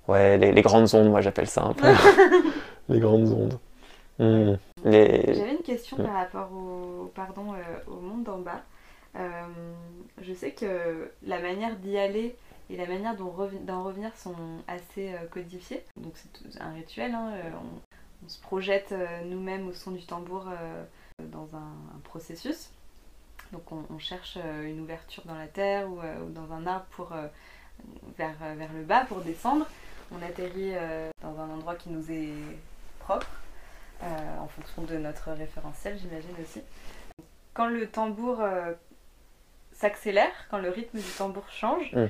ouais, les, grandes ondes, moi j'appelle ça un peu. [laughs] les grandes ondes. Hmm. J'avais une question par rapport au, pardon, au monde d'en bas. je sais que la manière d'y aller et la manière d'en revenir sont assez euh, codifiées. Donc c'est un rituel, hein, on, se projette euh, nous-mêmes au son du tambour dans un, processus. Donc on, cherche une ouverture dans la terre ou, dans un arbre pour, vers, vers, le bas pour descendre. On atterrit dans un endroit qui nous est propre, en fonction de notre référentiel j'imagine aussi. Quand le tambour s'accélère, quand le rythme du tambour change, mmh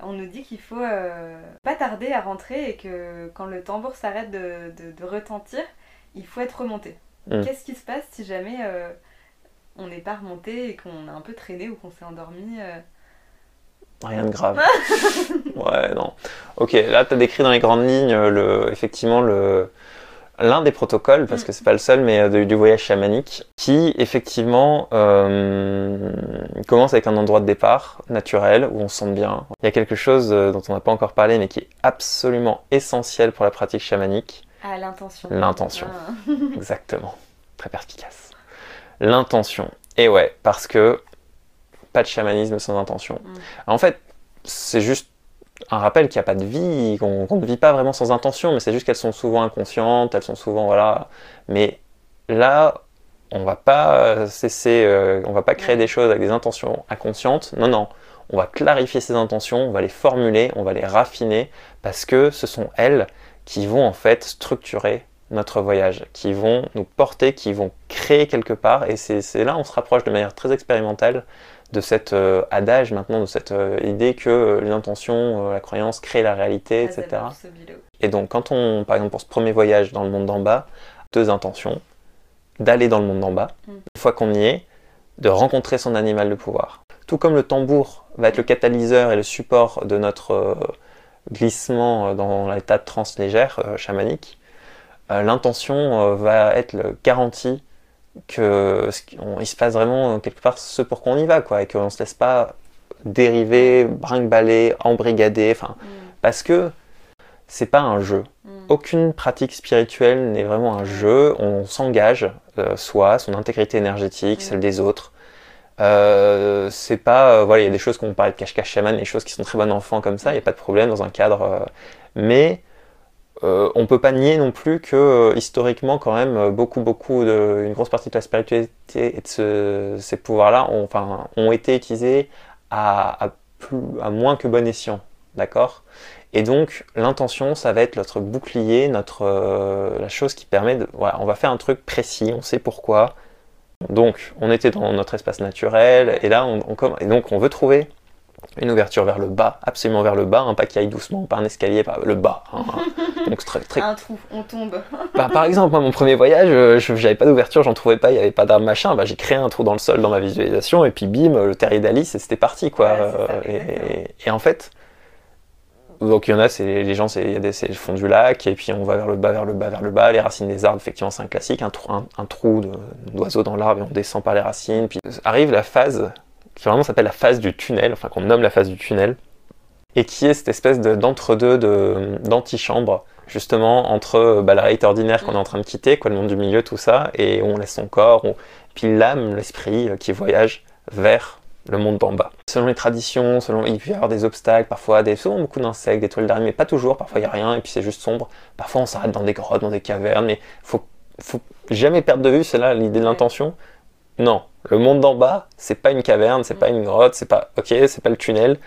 on nous dit qu'il faut euh, pas tarder à rentrer et que quand le tambour s'arrête de, retentir, il faut être remonté. Mm. Qu'est-ce qui se passe si jamais euh, on n'est pas remonté et qu'on a un peu traîné ou qu'on s'est endormi euh Rien de grave. [laughs] ouais, non. Ok, là, tu as décrit dans les grandes lignes, le, effectivement, le, l'un des protocoles, parce Mm. que c'est pas le seul, mais euh, de- du voyage chamanique, qui, effectivement, euh, commence avec un endroit de départ naturel, où on se sent bien. Il y a quelque chose euh, dont on n'a pas encore parlé, mais qui est absolument essentiel pour la pratique chamanique, Ah, l'intention. l'intention. Ah. [laughs] [laughs] Exactement. Très perspicace. L'intention. Et ouais, parce que pas de chamanisme sans intention. Mm. En fait, c'est juste un rappel qu'il n'y a pas de vie, qu'on ne vit pas vraiment sans intention, mais c'est juste qu'elles sont souvent inconscientes, elles sont souvent, voilà. Mais là, on va pas euh, cesser, euh, on va pas créer des choses avec des intentions inconscientes. Non, non. On va clarifier ces intentions, on va les formuler, on va les raffiner, parce que ce sont elles qui vont en fait structurer notre voyage, qui vont nous porter, qui vont créer quelque part. Et c'est c'est là on se rapproche de manière très expérimentale de cet euh, adage maintenant, de cette euh, idée que euh, l'intention, euh, la croyance crée la réalité, etc. Et donc quand on, par exemple pour ce premier voyage dans le monde d'en bas, deux intentions, d'aller dans le monde d'en bas, Mm. une fois qu'on y est, de rencontrer son animal de pouvoir. Tout comme le tambour va être le catalyseur et le support de notre glissement dans l'état de transe légère chamanique, l'intention va être le garantie que on- il se passe vraiment quelque part ce pour quoi on y va, quoi, et qu'on ne se laisse pas dériver, brinque-baller, embrigader, enfin, Mm, parce que c'est pas un jeu. mm. Aucune pratique spirituelle n'est vraiment un jeu. On s'engage, euh, soi, son intégrité énergétique, Mm. celle des autres. Euh, c'est pas, euh, voilà, il y a des choses qu'on parle de cache-cache chaman, des choses qui sont très bonnes enfants comme ça, il n'y a pas de problème dans un cadre. euh, mais euh, on peut pas nier non plus que euh, historiquement, quand même, euh, beaucoup, beaucoup de, une grosse partie de la spiritualité et de ce- ces pouvoirs-là ont, enfin, ont été utilisés à, plus, à moins que bon escient, d'accord? Et donc, l'intention, ça va être notre bouclier, notre, euh, la chose qui permet de. Voilà, on va faire un truc précis, on sait pourquoi. Donc, on était dans notre espace naturel, et là, on, on et donc, on veut trouver une ouverture vers le bas, absolument vers le bas, hein, pas qu'il aille doucement, pas un escalier, pas le bas. hein. [laughs] donc, très, très Un trou, on tombe. [laughs] bah, par exemple, moi, mon premier voyage, euh, je j'avais pas d'ouverture, j'en trouvais pas, il y avait pas d'arbre machin. Bah, j'ai créé un trou dans le sol dans ma visualisation, et puis bim, le terrier d'Alice, et c'était parti, quoi. Ouais, c'est ça, Euh, et, et en fait, donc il y en a, c'est les gens, c'est il y a des c'est le fond du lac, et puis on va vers le bas, vers le bas, vers le bas. Les racines des arbres, effectivement, c'est un classique, un trou, un, un trou de- d'oiseau dans l'arbre, et on descend par les racines. Puis arrive la phase qui vraiment s'appelle la phase du tunnel, enfin qu'on nomme la phase du tunnel, et qui est cette espèce de- d'entre-deux, de- d'antichambre, justement, entre bah, la réalité ordinaire qu'on est en train de quitter, quoi, le monde du milieu, tout ça, et on laisse son corps, on- puis l'âme, l'esprit euh, qui voyage vers le monde d'en bas. Selon les traditions, selon, il peut y avoir des obstacles, parfois des, souvent beaucoup d'insectes, des toiles d'araignée, mais pas toujours, parfois il n'y a rien, et puis c'est juste sombre. Parfois on s'arrête dans des grottes, dans des cavernes, mais faut, faut jamais perdre de vue, c'est là l'idée de l'intention. Non, le monde d'en bas, c'est pas une caverne, c'est pas une grotte, c'est pas, ok, c'est pas le tunnel.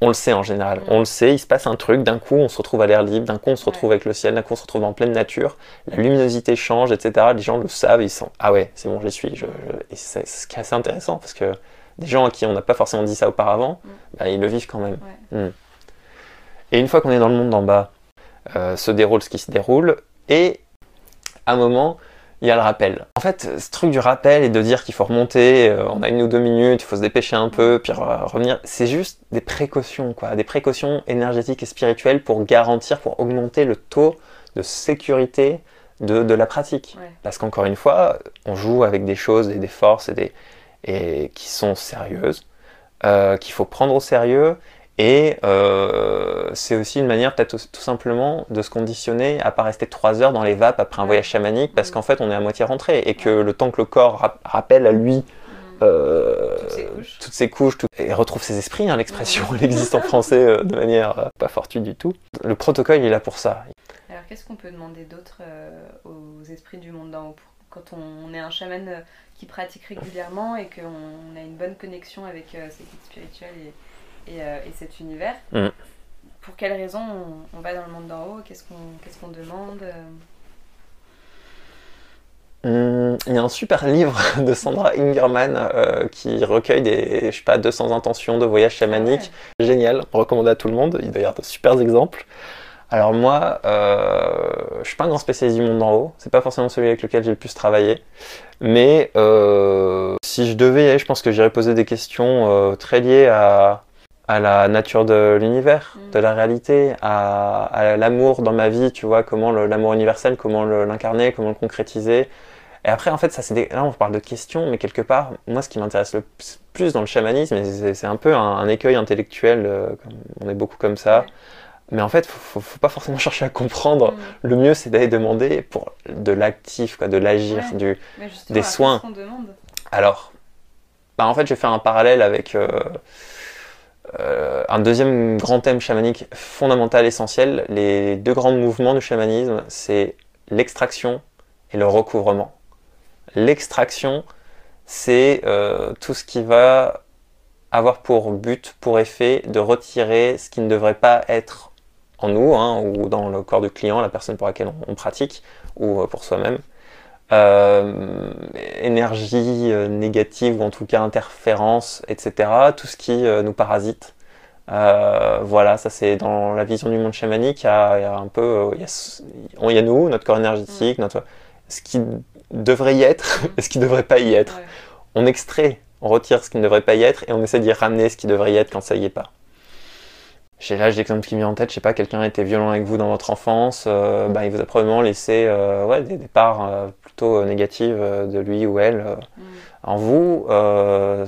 On le sait en général, Mm. on le sait, il se passe un truc, d'un coup on se retrouve à l'air libre, d'un coup on se retrouve avec le ciel, d'un coup on se retrouve en pleine nature, la luminosité change, etc. Les gens le savent, ils sont ah ouais, c'est bon, j'y suis. Je, je- Et c'est c'est ce qui est assez intéressant parce que des gens à qui on n'a pas forcément dit ça auparavant, Mm. bah, ils le vivent quand même. Ouais. Mm. Et une fois qu'on est dans le monde d'en bas, euh, se déroule ce qui se déroule, et à un moment, il y a le rappel. En fait, ce truc du rappel et de dire qu'il faut remonter, euh, on a une ou deux minutes, il faut se dépêcher un peu, puis re- revenir, c'est juste des précautions, quoi, des précautions énergétiques et spirituelles pour garantir, pour augmenter le taux de sécurité de, de la pratique. Ouais. Parce qu'encore une fois, on joue avec des choses et des forces et des, et qui sont sérieuses, euh, qu'il faut prendre au sérieux. Et euh, c'est aussi une manière peut-être tout simplement de se conditionner à pas rester trois heures dans les vapes après un voyage chamanique parce Mhm. qu'en fait on est à moitié rentré et que le temps que le corps rap- rappelle à lui Mm. euh, Toutes ces couches. toutes ces couches, tout- et retrouve ses esprits, hein, l'expression elle existe en [laughs] français euh, de manière euh, pas fortuite du tout. Le protocole il est là pour ça. Alors, qu'est-ce qu'on peut demander d'autre aux esprits du monde d'en haut quand on, est un chaman qui pratique régulièrement et qu'on a une bonne connexion avec ses guides spirituels et, et, euh, et cet univers Mm. Pour quelles raisons on, on va dans le monde d'en haut? Qu'est-ce qu'on qu'est-ce qu'on demande euh? Hum, Il y a un super livre [laughs] de Sandra Ingerman euh, qui recueille des, je sais pas, 200 intentions de voyage chamanique. Génial, recommandé à tout le monde. Il doit y avoir de super exemples. Alors moi, euh, je suis pas un grand spécialiste du monde d'en haut. C'est pas forcément celui avec lequel j'ai le plus travaillé. Mais euh, si je devais, je pense que j'irais poser des questions très liées à, à la nature de l'univers, Mm. de la réalité, à, à l'amour dans ma vie, tu vois, comment l'amour universel, comment l'incarner, comment le concrétiser. Et après, en fait, ça, c'est des- là, on parle de questions, mais quelque part, moi, ce qui m'intéresse le plus- dans le chamanisme, et c'est un peu un, un écueil intellectuel, euh, on est beaucoup comme ça. Ouais. Mais en fait, faut, faut, faut pas forcément [laughs] chercher à comprendre. Mm. Le mieux, c'est d'aller demander pour de l'actif, quoi, de l'agir, Ouais. du, Des soins. alors, bah, en fait, je vais faire un parallèle avec euh, euh, un deuxième grand thème chamanique fondamental, essentiel. Les deux grands mouvements du chamanisme, c'est l'extraction et le recouvrement. L'extraction, c'est euh, tout ce qui va avoir pour but, pour effet, de retirer ce qui ne devrait pas être en nous, hein, ou dans le corps du client, la personne pour laquelle on, pratique, ou euh, pour soi-même euh, énergie euh, négative ou en tout cas interférence, etc. Tout ce qui euh, nous parasite. Euh, voilà, ça c'est dans la vision du monde chamanique. Il y a, il y a un peu, il y a, ce- on- il y a nous, notre corps énergétique, notre, ce qui devrait y être [laughs] et ce qui ne devrait pas y être. Ouais. On extrait, on retire ce qui ne devrait pas y être et on essaie d'y ramener ce qui devrait y être quand ça y est pas. J'ai là, j'ai l'exemple qui me vient en tête, je sais pas, quelqu'un a été violent avec vous dans votre enfance, euh, bah, il vous a probablement laissé euh, ouais, des, des parts euh, plutôt négatives de lui ou elle Mm. en vous,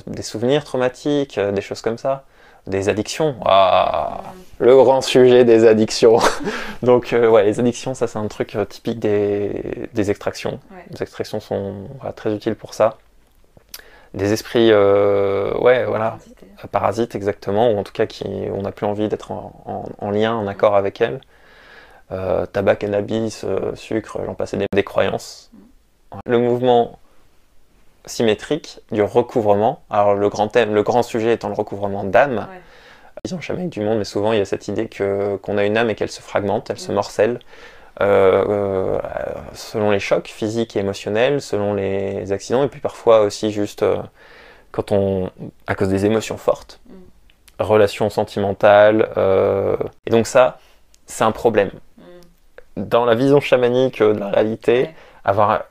des souvenirs traumatiques, des choses comme ça, des addictions. Mm. le grand sujet des addictions. [laughs] Donc ouais, les addictions, ça c'est un truc typique des, des extractions. Ouais. Les extractions sont voilà, très utiles pour ça. Des esprits, euh, ouais, voilà, parasites exactement, ou en tout cas qui on n'a plus envie d'être en, en- en lien, en accord avec elles. Euh, tabac, cannabis, euh, sucre, j'en passais des, des croyances. Le mouvement symétrique du recouvrement. Alors le grand thème, le grand sujet étant le recouvrement d'âme. Ouais. Vision chamanique du monde, mais souvent il y a cette idée que qu'on a une âme et qu'elle se fragmente, elle se Mm. morcelle. Euh, euh, selon les chocs physiques et émotionnels, selon les accidents, et puis parfois aussi juste euh, quand on, à cause des émotions fortes, Mm. relations sentimentales. euh, et donc ça, c'est un problème. Mm. Dans la vision chamanique de la réalité, Ouais. avoir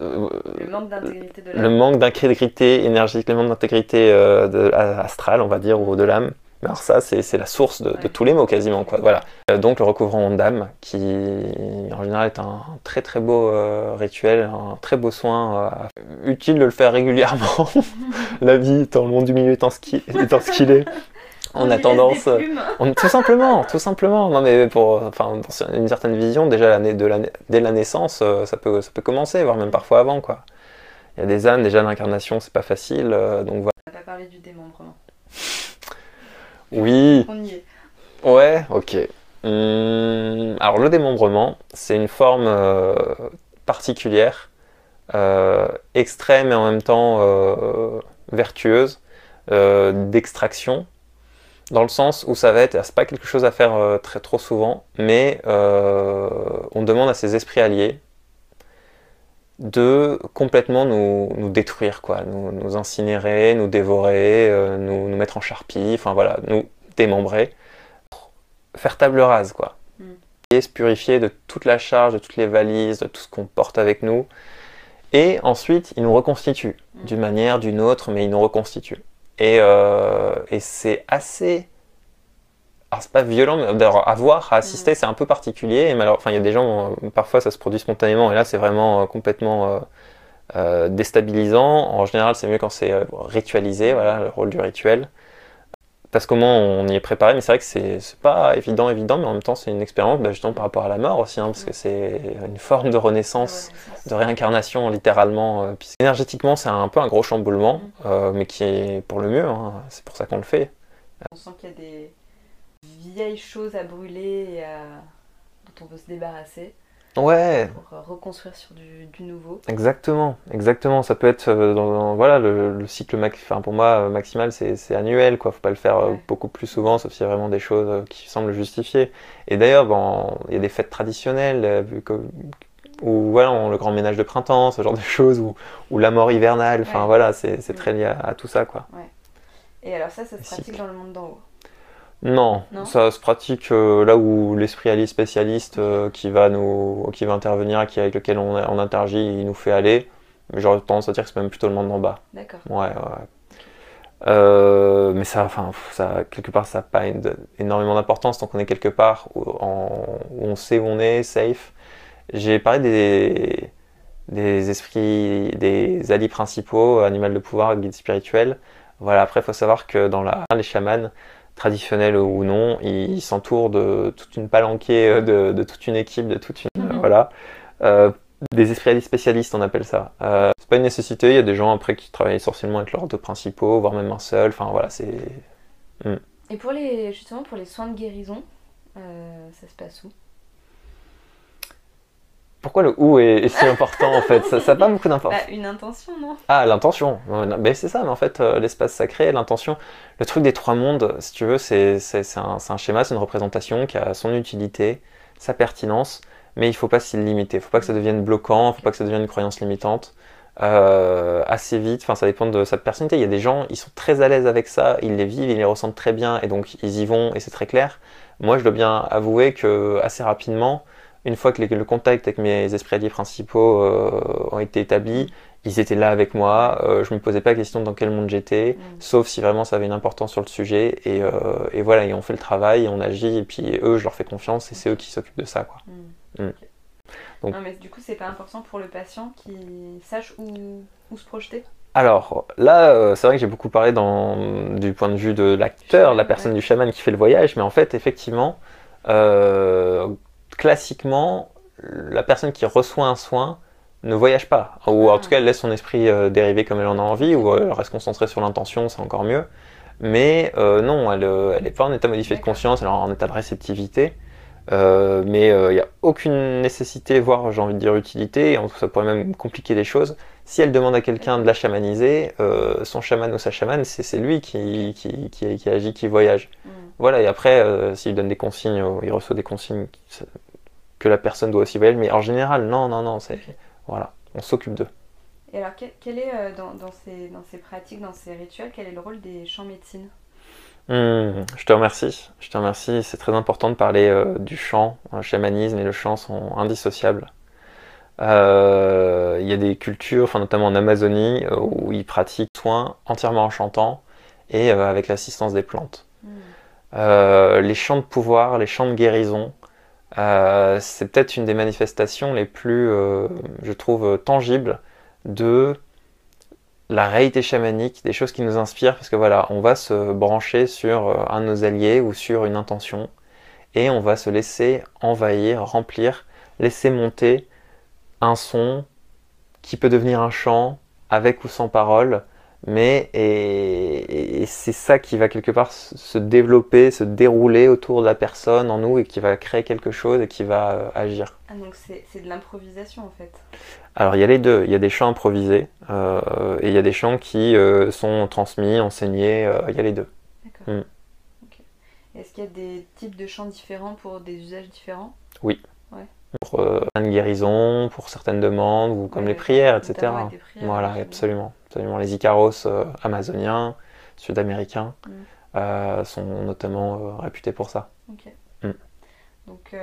Le manque d'intégrité d'intégrité énergétique, le manque d'intégrité astrale, on va dire, ou de l'âme. Alors ça, c'est la source de, tous les maux quasiment. Quoi. Voilà. Euh, donc le recouvrement d'âme, qui en général est un très très beau euh, rituel, un très beau soin, euh, utile de le faire régulièrement. [laughs] la vie, étant le monde du milieu étant ce qu'il est, on, a tendance... on- tout simplement, tout simplement. Non, mais pour, enfin, dans une certaine vision, déjà de la, dès la naissance, ça peut, ça peut commencer, voire même parfois avant, quoi. Il y a des ânes, déjà l'incarnation, c'est pas facile, donc voilà. On n'a pas parlé du démembrement. Oui, On y est. ouais, ok. Hum, alors le démembrement, c'est une forme euh, particulière, euh, extrême et en même temps euh, vertueuse d'extraction, dans le sens où ça va être, c'est pas quelque chose à faire très trop souvent, mais on demande à ces esprits alliés de complètement nous, nous détruire, quoi, nous, nous incinérer, nous dévorer, euh, nous, nous mettre en charpie, enfin voilà, nous démembrer, faire table rase, quoi. Mm. Et se purifier de toute la charge, de toutes les valises, de tout ce qu'on porte avec nous. Et ensuite, il nous reconstitue, Mm. d'une manière, d'une autre, mais il nous reconstitue. Et, euh, et c'est assez. Alors, c'est pas violent, mais d'avoir à voir, à assister, c'est un peu particulier. Et enfin, il y a des gens, parfois ça se produit spontanément, et là, c'est vraiment euh, complètement euh, euh, déstabilisant. En général, c'est mieux quand c'est ritualisé, voilà, le rôle du rituel. Parce qu'au moins, on y est préparé, mais c'est vrai que c'est pas évident, évident, mais en même temps, c'est une expérience, bah, justement, par rapport à la mort aussi, hein, parce que c'est une forme de renaissance de réincarnation littéralement. puis énergétiquement, c'est un peu un gros chamboulement, Mm. mais qui est pour le mieux. hein, c'est pour ça qu'on le fait. On sent qu'il y a des vieilles choses à brûler et à... dont on veut se débarrasser Ouais, pour euh, reconstruire sur du, du nouveau. exactement, exactement. Ça peut être euh, dans, dans- voilà le, le cycle max, enfin pour moi euh, maximal, c'est annuel quoi. Faut pas le faire Ouais. beaucoup plus souvent, sauf s'il y a vraiment des choses qui semblent justifiées. Et d'ailleurs, bon, il y a des fêtes traditionnelles vu que- où voilà, on- le grand ménage de printemps, ce genre de choses, ou, ou la mort hivernale. Enfin Ouais. voilà, c'est Mm. très lié à, à tout ça quoi. Et alors ça, ça se pratique dans le monde d'en haut. Non, Non ça se pratique euh, là où l'esprit allié spécialiste euh, qui va nous, qui va intervenir, qui, avec lequel on, on interagit, il nous fait aller. Mais j'aurais tendance à dire que c'est même plutôt le monde d'en bas. D'accord. Ouais, ouais. Euh, mais ça, enfin, ça, quelque part, ça n'a pas énormément d'importance tant qu'on est quelque part où, en- où on sait où on est, safe. J'ai parlé des, des esprits, des alliés principaux, animal de pouvoir, guides spirituels. Voilà, après, il faut savoir que dans la, les chamans, traditionnels ou non, ils s'entourent de toute une palanquée, de, de toute une équipe, de toute une. Mhm. Voilà. Euh, des esprits spécialistes, on appelle ça. Euh, c'est pas une nécessité, il y a des gens après qui travaillent essentiellement avec leurs deux principaux, voire même un seul. Enfin voilà, c'est. Et pour les, justement, pour les soins de guérison, euh, ça se passe où? Pourquoi le où est, est si important en fait? Ça n'a pas beaucoup d'importance. Bah, Une intention, non? Ah, l'intention. Mais c'est ça, mais en fait, euh, l'espace sacré, l'intention. Le truc des trois mondes, si tu veux, c'est un, un schéma, c'est une représentation qui a son utilité, sa pertinence, mais il faut pas s'y limiter. Il faut pas que ça devienne bloquant, il faut pas que ça devienne une croyance limitante. Euh, assez vite, enfin ça dépend de sa personnalité. Il y a des gens, ils sont très à l'aise avec ça, ils les vivent, ils les ressentent très bien, et donc ils y vont, et c'est très clair. Moi, je dois bien avouer que assez rapidement, une fois que les- le contact avec mes esprits alliés principaux euh, ont été établis, ils étaient là avec moi, euh, je me posais pas la question dans quel monde j'étais, Mm. sauf si vraiment ça avait une importance sur le sujet, et, euh, et voilà, et on fait le travail, et on agit, et puis eux, je leur fais confiance, et c'est eux qui s'occupent de ça, quoi. Mm. Mm. Donc- Non, mais du coup, c'est pas important pour le patient qui sache où, où se projeter? Alors là, euh, c'est vrai que j'ai beaucoup parlé dans, du point de vue de l'acteur, la personne ouais. du chaman qui fait le voyage, mais en fait, effectivement, classiquement, la personne qui reçoit un soin ne voyage pas, ou en Ah. tout cas, elle laisse son esprit euh, dériver comme elle en a envie, ou euh, elle reste concentrée sur l'intention, c'est encore mieux. Mais euh, non, elle n'est pas en état modifié de conscience, elle est en état de réceptivité. Euh, mais il n'y a aucune nécessité, voire j'ai envie de dire utilité, et en tout ça pourrait même compliquer les choses. Si elle demande à quelqu'un de la chamaniser, euh, son chaman ou sa chamane, c'est c'est lui qui, qui, qui, qui agit, qui voyage. Mm. Voilà, et après, euh, s'il donne des consignes, il reçoit des consignes que la personne doit aussi voyager, mais en général, non, non, non, c'est. Voilà, on s'occupe d'eux. Et alors, quel, quel est euh, dans, dans, ces, dans ces pratiques, dans ces rituels, quel est le rôle des champs médecine? Hmm, je te remercie, je te remercie. C'est très important de parler euh, du chant. Le chamanisme et le chant sont indissociables. Euh, Il y a des cultures, enfin, notamment en Amazonie, où ils pratiquent soins entièrement en chantant et avec l'assistance des plantes. Euh, les chants de pouvoir, les chants de guérison, euh, c'est peut-être une des manifestations les plus, euh, je trouve, tangibles de la réalité chamanique, des choses qui nous inspirent, parce que voilà, on va se brancher sur un de nos alliés ou sur une intention, et on va se laisser envahir, remplir, laisser monter un son qui peut devenir un chant, avec ou sans parole, mais et, et c'est ça qui va quelque part se développer, se dérouler autour de la personne en nous et qui va créer quelque chose et qui va euh, agir. Ah, donc c'est de l'improvisation en fait. Alors il y a les deux, il y a des chants improvisés euh, et il y a des chants qui euh, sont transmis, enseignés, il y a les deux. D'accord. Mm. Ok. Est-ce qu'il y a des types de chants différents pour des usages différents? Pour euh, certaines guérisons, pour certaines demandes ou comme Ouais, les prières, etc. des prières, Voilà, absolument, absolument. Les Icaros euh, amazoniens, sud-américains Mm. euh, sont notamment euh, réputés pour ça. Mm. Donc,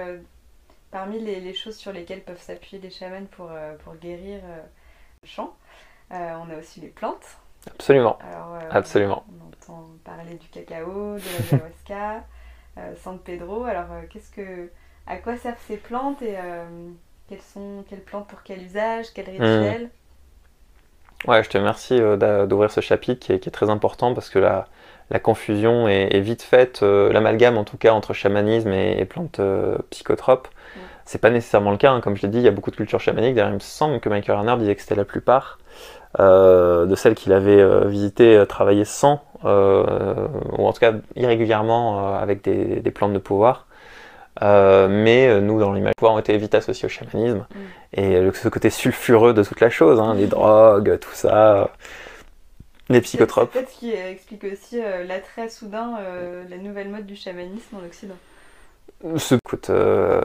parmi les, les choses sur lesquelles peuvent s'appuyer les chamans pour, pour guérir le euh, on a aussi les plantes. Absolument. Alors, Absolument. On entend parler du cacao, de l'ayahuasca, euh, San Pedro. Alors, qu'est-ce que, à quoi servent ces plantes et euh, quelles sont quelles plantes pour quel usage, quel Mm. rituel? Ouais, je te remercie euh, d'ouvrir ce chapitre qui est, qui est très important parce que la, la confusion est, est vite faite, euh, l'amalgame en tout cas entre chamanisme et, et plantes euh, psychotropes. Mm. C'est pas nécessairement le cas, hein. comme je l'ai dit, il y a beaucoup de cultures chamaniques. D'ailleurs, il me semble que Michael Harner disait que c'était la plupart de celles qu'il avait visitées, travaillées sans, ou en tout cas irrégulièrement avec des, des plantes de pouvoir. Euh, mais euh, nous, dans l'image, ont été vite associés au chamanisme. Mm. Et ce côté sulfureux de toute la chose, hein, les drogues, tout ça, les psychotropes. C'est peut-être ce qui explique aussi euh, l'attrait soudain, euh, la nouvelle mode du chamanisme en Occident. Ce, écoute, euh,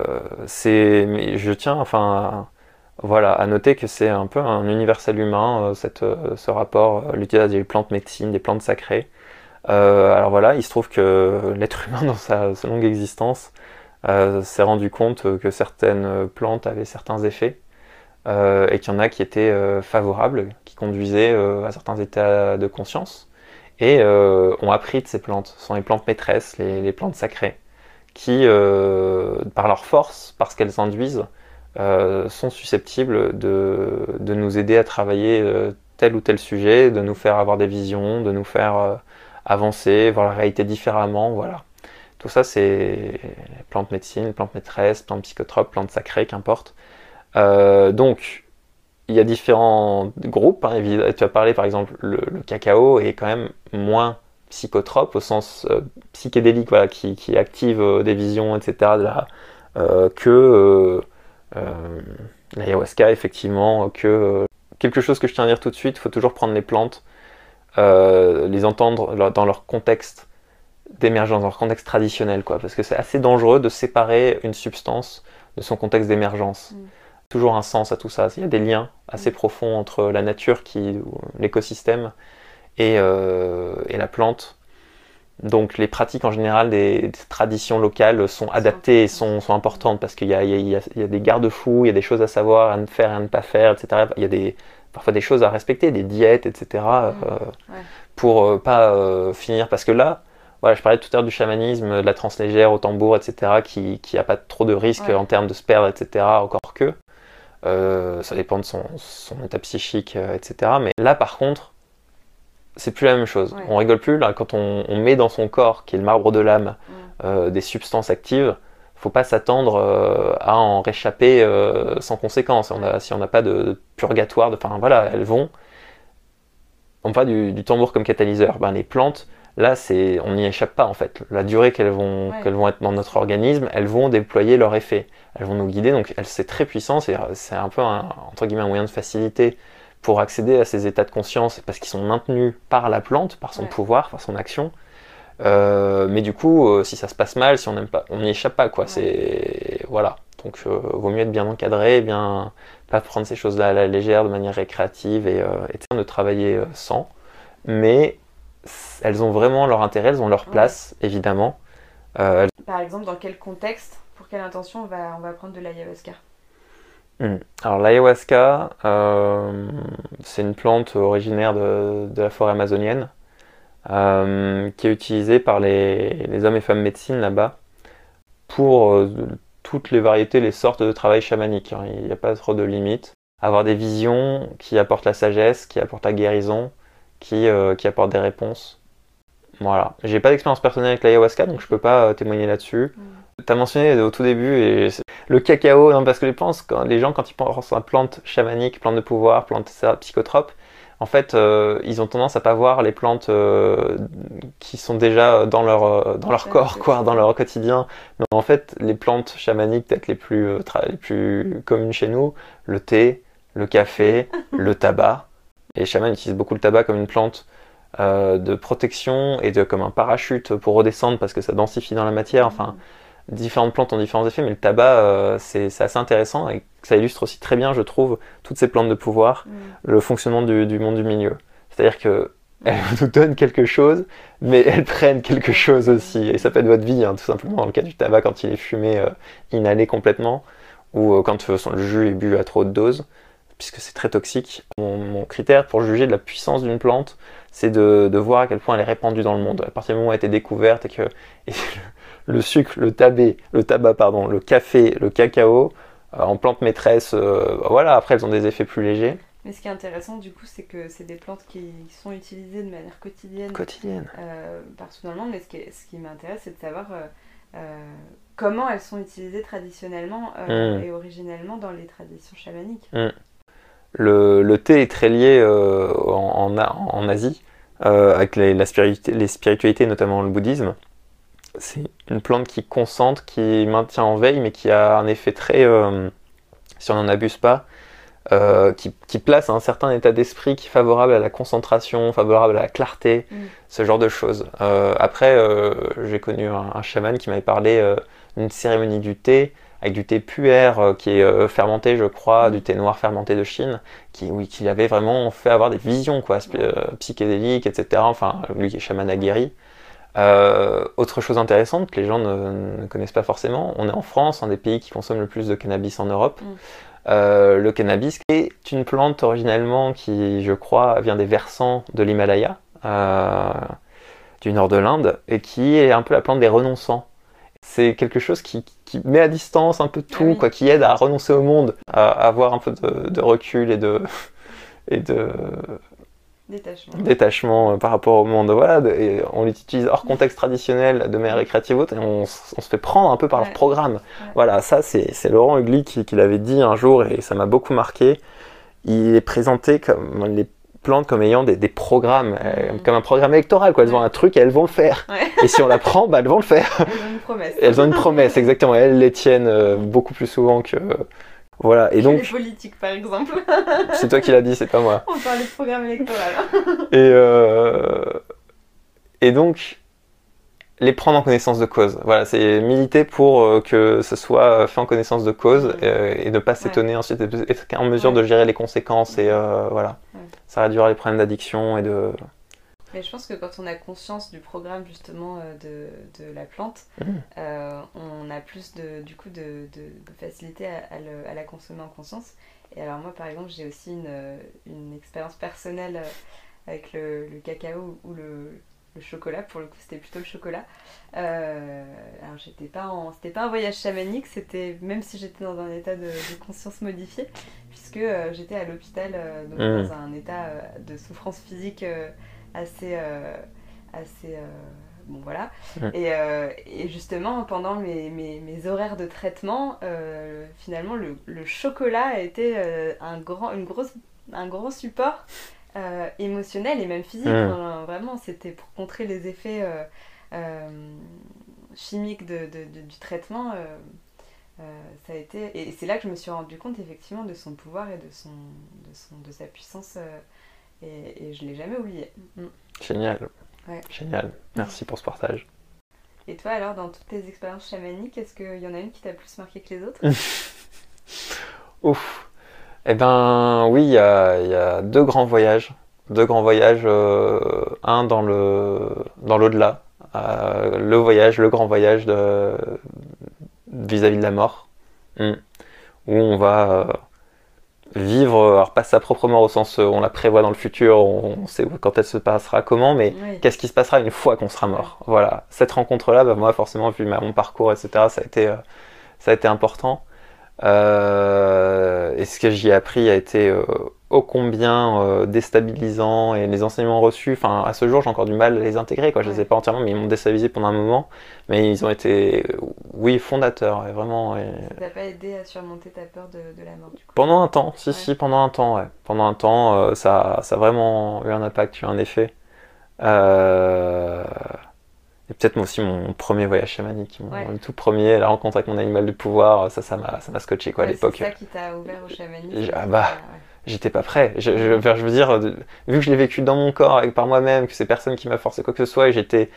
c'est, je tiens, enfin, voilà, à noter que c'est un peu un universel humain, cette, ce rapport, l'utilisation des plantes médecines, des plantes sacrées. alors voilà, il se trouve que l'être humain, dans sa, longue existence, s'est rendu compte que certaines plantes avaient certains effets et qu'il y en a qui étaient favorables, qui conduisaient à certains états de conscience et ont appris de ces plantes. Ce sont les plantes maîtresses, les plantes sacrées qui, euh, par leur force, parce qu'elles induisent, euh, sont susceptibles de, nous aider à travailler euh, tel ou tel sujet, de nous faire avoir des visions, de nous faire avancer, voir la réalité différemment, voilà. Tout ça, c'est plantes médecine, plantes maîtresses, plantes psychotropes, plantes sacrées, qu'importe. donc, il y a différents groupes. Hein, tu as parlé, par exemple, le, cacao est quand même moins psychotrope au sens euh, psychédélique, qui, active euh, des visions, etc., euh, que l'ayahuasca, effectivement, que quelque chose que je tiens à dire tout de suite, il faut toujours prendre les plantes, les entendre dans leur contexte d'émergence, dans leur contexte traditionnel, quoi, parce que c'est assez dangereux de séparer une substance de son contexte d'émergence. Mm. Toujours un sens à tout ça. Il y a des liens assez mm. profonds entre la nature, qui, l'écosystème, et, euh, et, la plante. Donc les pratiques en général des, traditions locales sont adaptées et sont, sont importantes parce qu'il y, y, y, a des garde-fous, il y a des choses à savoir, à ne faire et à ne pas faire, etc. Il y a des, parfois des choses à respecter, des diètes, etc. Euh, pour euh, pas finir. Parce que là, voilà, je parlais tout à l'heure du chamanisme, de la translégère au tambour, etc., qui n'a pas trop de risques en termes de se perdre, etc., encore que. ça dépend de son, son état psychique, etc. Mais là, par contre, c'est plus la même chose. On rigole plus là quand on, met dans son corps, qui est le marbre de l'âme, euh, des substances actives. Faut pas s'attendre euh, à en réchapper euh, sans conséquence. si on n'a pas de, purgatoire, enfin voilà, elles vont. On parle du, tambour comme catalyseur. Ben, les plantes, là, c'est, on n'y échappe pas en fait. La durée qu'elles vont, qu'elles vont être dans notre organisme, elles vont déployer leur effet. Elles vont nous guider. Donc, c'est très puissant. C'est, un peu un, entre guillemets un moyen de facilité pour accéder à ces états de conscience parce qu'ils sont maintenus par la plante, par son pouvoir, par son action. Euh, mais du coup, euh, si ça se passe mal, si on n'aime pas, on n'y échappe pas, quoi. C'est voilà. Donc, euh, vaut mieux être bien encadré, bien pas prendre ces choses-là à la légère, de manière récréative et, et de travailler sans. Mais elles ont vraiment leur intérêt, elles ont leur place, évidemment. Par exemple, dans quel contexte, pour quelle intention on va, on va prendre de l'ayahuasca? Hmm. Alors l'ayahuasca, euh, c'est une plante originaire de, la forêt amazonienne euh, qui est utilisée par les, hommes et femmes médecine là-bas pour euh, toutes les variétés, les sortes de travail chamanique. Hein. Il n'y a pas trop de limites. Avoir des visions qui apportent la sagesse, qui apportent la guérison, qui, qui apportent des réponses. Voilà. J'ai pas d'expérience personnelle avec l'ayahuasca, donc je peux pas témoigner là-dessus. Hmm. Tu as mentionné au tout début et le cacao, non, parce que les, plantes, quand, les gens, quand ils pensent à plantes chamaniques, plantes de pouvoir, plantes psychotropes, en fait, euh, ils ont tendance à pas voir les plantes euh, qui sont déjà dans leur, euh, dans leur corps, quoi, dans leur quotidien. Mais en fait, les plantes chamaniques, peut-être les plus, les plus communes chez nous, le thé, le café, [laughs] le tabac. Et les chamans utilisent beaucoup le tabac comme une plante de protection et de, comme un parachute pour redescendre parce que ça densifie dans la matière. Enfin, différentes plantes ont différents effets, mais le tabac, euh, c'est assez intéressant et ça illustre aussi très bien, je trouve, toutes ces plantes de pouvoir, mm. le fonctionnement du, monde du milieu. C'est-à-dire que [laughs] elles nous donnent quelque chose, mais elles prennent quelque chose aussi. Et ça peut être votre vie, hein, tout simplement, dans le cas du tabac, quand il est fumé, euh, inhalé complètement, ou euh, quand le jus est bu à trop haute dose, puisque c'est très toxique. Mon, critère pour juger de la puissance d'une plante, c'est de, voir à quel point elle est répandue dans le monde. À partir du moment où elle a été découverte et que [laughs] le sucre, le tabac, le tabac, pardon, le café, le cacao, euh, en plantes maîtresses, euh, voilà, après elles ont des effets plus légers. Mais ce qui est intéressant du coup, c'est que c'est des plantes qui sont utilisées de manière quotidienne. Quotidienne. Euh, personnellement, mais ce qui, ce qui m'intéresse, c'est de savoir comment elles sont utilisées traditionnellement hmm. et originellement dans les traditions chamaniques. Hmm. Le, le, thé est très lié en, en, en, Asie, avec les, la spiritualité, les spiritualités, notamment le bouddhisme c'est une plante qui concentre, qui maintient en veille, mais qui a un effet très, euh, si on n'en abuse pas, euh, qui, place un certain état d'esprit qui est favorable à la concentration, favorable à la clarté, mm. ce genre de choses. Euh, après, j'ai connu un, chaman qui m'avait parlé d'une cérémonie du thé avec du thé puer qui est fermenté, je crois, du thé noir fermenté de Chine, qui, oui, qui avait vraiment fait avoir des visions quoi, psychédéliques, etc. Enfin, lui qui est chaman aguerri. autre chose intéressante que les gens ne, connaissent pas forcément, on est en France, un des pays qui consomme le plus de cannabis en Europe. Mm. Euh, le cannabis est une plante originellement qui, je crois, vient des versants de l'Himalaya, euh, du nord de l'Inde, et qui est un peu la plante des renonçants. C'est quelque chose qui, met à distance un peu tout, ah quoi, qui aide à renoncer au monde, à, avoir un peu de, de recul et de, [laughs] et de, Détachement. Détachement euh, par rapport au monde. Voilà, et on l'utilise hors contexte traditionnel de manière récréative et on, se fait prendre un peu par leur programme. Voilà, ça c'est Laurent Hugli qui, l'avait dit un jour et ça m'a beaucoup marqué. Il est présenté comme les plantes comme ayant des, programmes, euh, mm. comme un programme électoral. Quoi. Elles ont un truc et elles vont le faire. [laughs] Et si on la prend, bah, elles vont le faire. Elles ont une promesse. Elles ont une promesse, exactement. Elles les tiennent euh, beaucoup plus souvent que, voilà, et donc. Les politiques, par exemple. [laughs] c'est toi qui l'as dit, c'est pas moi. On parlait de programme électoral. et, euh, et donc, les prendre en connaissance de cause. Voilà, c'est militer pour euh, que ce soit fait en connaissance de cause euh, et, ne pas s'étonner ensuite, être en mesure de gérer les conséquences et voilà. Ça réduira les problèmes d'addiction et de. Mais je pense que quand on a conscience du programme justement euh, de, de la plante, mmh. euh, on a plus de, du coup de, de facilité à, la consommer en conscience. Et alors moi par exemple j'ai aussi une, une expérience personnelle euh, avec le, le cacao ou le, le, chocolat. Pour le coup c'était plutôt le chocolat. alors j'étais pas en, c'était pas un voyage chamanique, c'était même si j'étais dans un état de, conscience modifié, puisque j'étais à l'hôpital mmh. dans un état de souffrance physique assez. Euh, assez euh, bon voilà. Et, euh, et, justement, pendant mes, mes, mes, horaires de traitement, finalement, le, le, chocolat a été un, grand, une grosse, un grand support émotionnel et même physique. vraiment, c'était pour contrer les effets chimiques de, de, du traitement. ça a été et c'est là que je me suis rendu compte effectivement de son pouvoir et de son de, son, de sa puissance et, et je l'ai jamais oublié. Mm. Génial. Génial. Merci pour ce partage. Et toi, alors, dans toutes tes expériences chamaniques, est-ce qu'il y en a une qui t'a plus marqué que les autres? [laughs] Ouf. Eh ben, oui, il y a, deux grands voyages. Deux grands voyages, euh, un dans le dans l'au-delà, euh, le voyage, le grand voyage vis-à-vis de la mort, hmm. où on va euh, vivre, alors pas ça proprement au sens on la prévoit dans le futur, on sait quand elle se passera, comment, mais qu'est-ce qui se passera une fois qu'on sera mort? Voilà, cette rencontre-là, bah, moi forcément, vu mon parcours, etc., ça a été, ça a été important. Euh, et ce que j'y ai appris a été euh, ô combien euh, déstabilisant et les enseignements reçus, enfin à ce jour j'ai encore du mal à les intégrer, quoi. je les ai pas entièrement mais ils m'ont déstabilisé pendant un moment, mais ils ont été, oui, fondateurs, vraiment. Et... Ça t'a pas aidé à surmonter ta peur de, la mort du coup? Pendant un temps, si, si, pendant un temps, ouais. Pendant un temps, ça, ça a vraiment eu un impact, eu un effet. Et peut-être moi aussi mon premier voyage chamanique, mon, tout premier, la rencontre avec mon animal de pouvoir, ça, ça m'a, ça m'a scotché quoi à l'époque. C'est ça qui t'a ouvert au chamanisme. Ah bah, j'étais pas prêt. Je, je, je, veux dire, vu que je l'ai vécu dans mon corps, avec, par moi-même, que c'est personne qui m'a forcé quoi que ce soit, et j'étais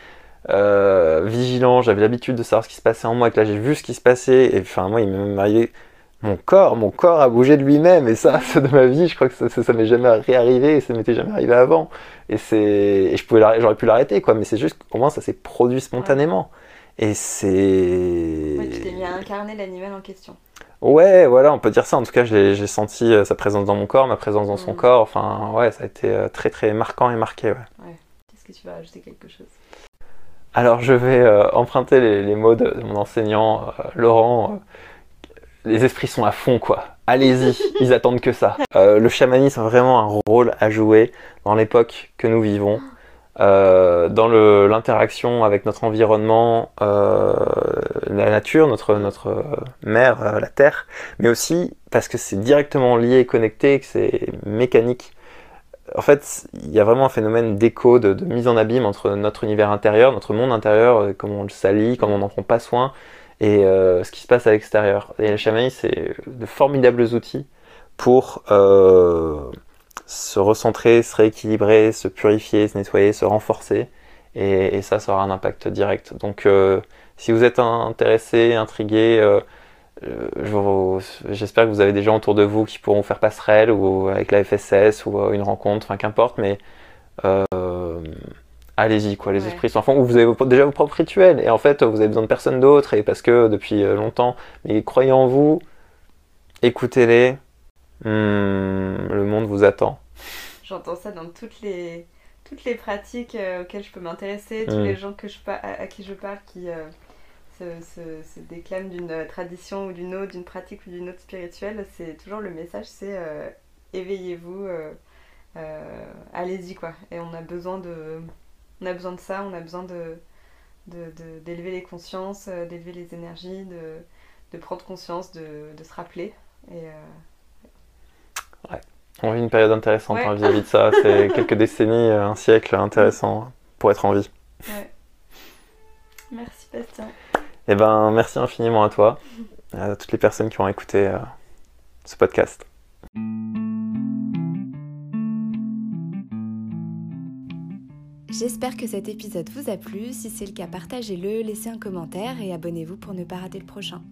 euh, vigilant, j'avais l'habitude de savoir ce qui se passait en moi, et que là j'ai vu ce qui se passait, et enfin moi il m'est même arrivé mon corps, mon corps a bougé de lui-même, et ça, [laughs] ça de ma vie, je crois que ça, ça, m'est jamais réarrivé, et ça m'était jamais arrivé avant. Et c'est, et je pouvais, j'aurais pu l'arrêter, quoi, mais c'est juste qu'au moins ça s'est produit spontanément. Et c'est. Ouais, tu t'es mis à incarner l'animal en question. Ouais, voilà, on peut dire ça. En tout cas, j'ai senti euh, sa présence dans mon corps, ma présence dans son mm. corps. Enfin, ouais, ça a été euh, très très marquant et marqué. Ouais. ouais. Est-ce que tu vas rajouter quelque chose? Alors, je vais euh, emprunter les, les, mots de, mon enseignant, Laurent. Les esprits sont à fond, quoi. Allez-y, ils attendent que ça. le chamanisme a vraiment un rôle à jouer dans l'époque que nous vivons. Euh, dans l'interaction avec notre environnement, euh, la nature, notre, notre euh, la terre, mais aussi parce que c'est directement lié et connecté, que c'est mécanique. En fait, il y a vraiment un phénomène d'écho, de, mise en abîme entre notre univers intérieur, notre monde intérieur, comment on le salit, comment on n'en prend pas soin, et ce qui se passe à l'extérieur. Et le chamanisme, c'est de formidables outils pour se recentrer, se rééquilibrer, se purifier, se nettoyer, se renforcer. Et, ça, ça aura un impact direct. Donc, euh, si vous êtes intéressé, intrigué, euh, J'espère que vous avez des gens autour de vous qui pourront faire passerelle ou avec la FSS ou une rencontre, enfin qu'importe, mais allez-y, quoi, les esprits sont enfants, ou vous avez déjà vos propres rituels, et en fait, vous avez besoin de personne d'autre, et parce que depuis longtemps, mais croyez en vous, écoutez-les, hmm, le monde vous attend. J'entends ça dans toutes les, toutes les pratiques euh, auxquelles je peux m'intéresser, tous hmm. les gens que je, à, qui je parle qui euh, se, se, déclament d'une tradition ou d'une autre, d'une pratique ou d'une autre spirituelle, c'est toujours le message, c'est euh, éveillez-vous, allez-y quoi. Et on a besoin de on a besoin de ça, on a besoin de, d'élever les consciences, euh, d'élever les énergies, de, prendre conscience, de, se rappeler. Et, euh, ouais. On vit une période intéressante hein, vis-à-vis de ça. C'est [laughs] quelques décennies, euh, un siècle intéressant pour être en vie. Ouais. Merci Bastien. Eh ben, merci infiniment à toi, à toutes les personnes qui ont écouté ce podcast. J'espère que cet épisode vous a plu. Si c'est le cas, partagez-le, laissez un commentaire et abonnez-vous pour ne pas rater le prochain.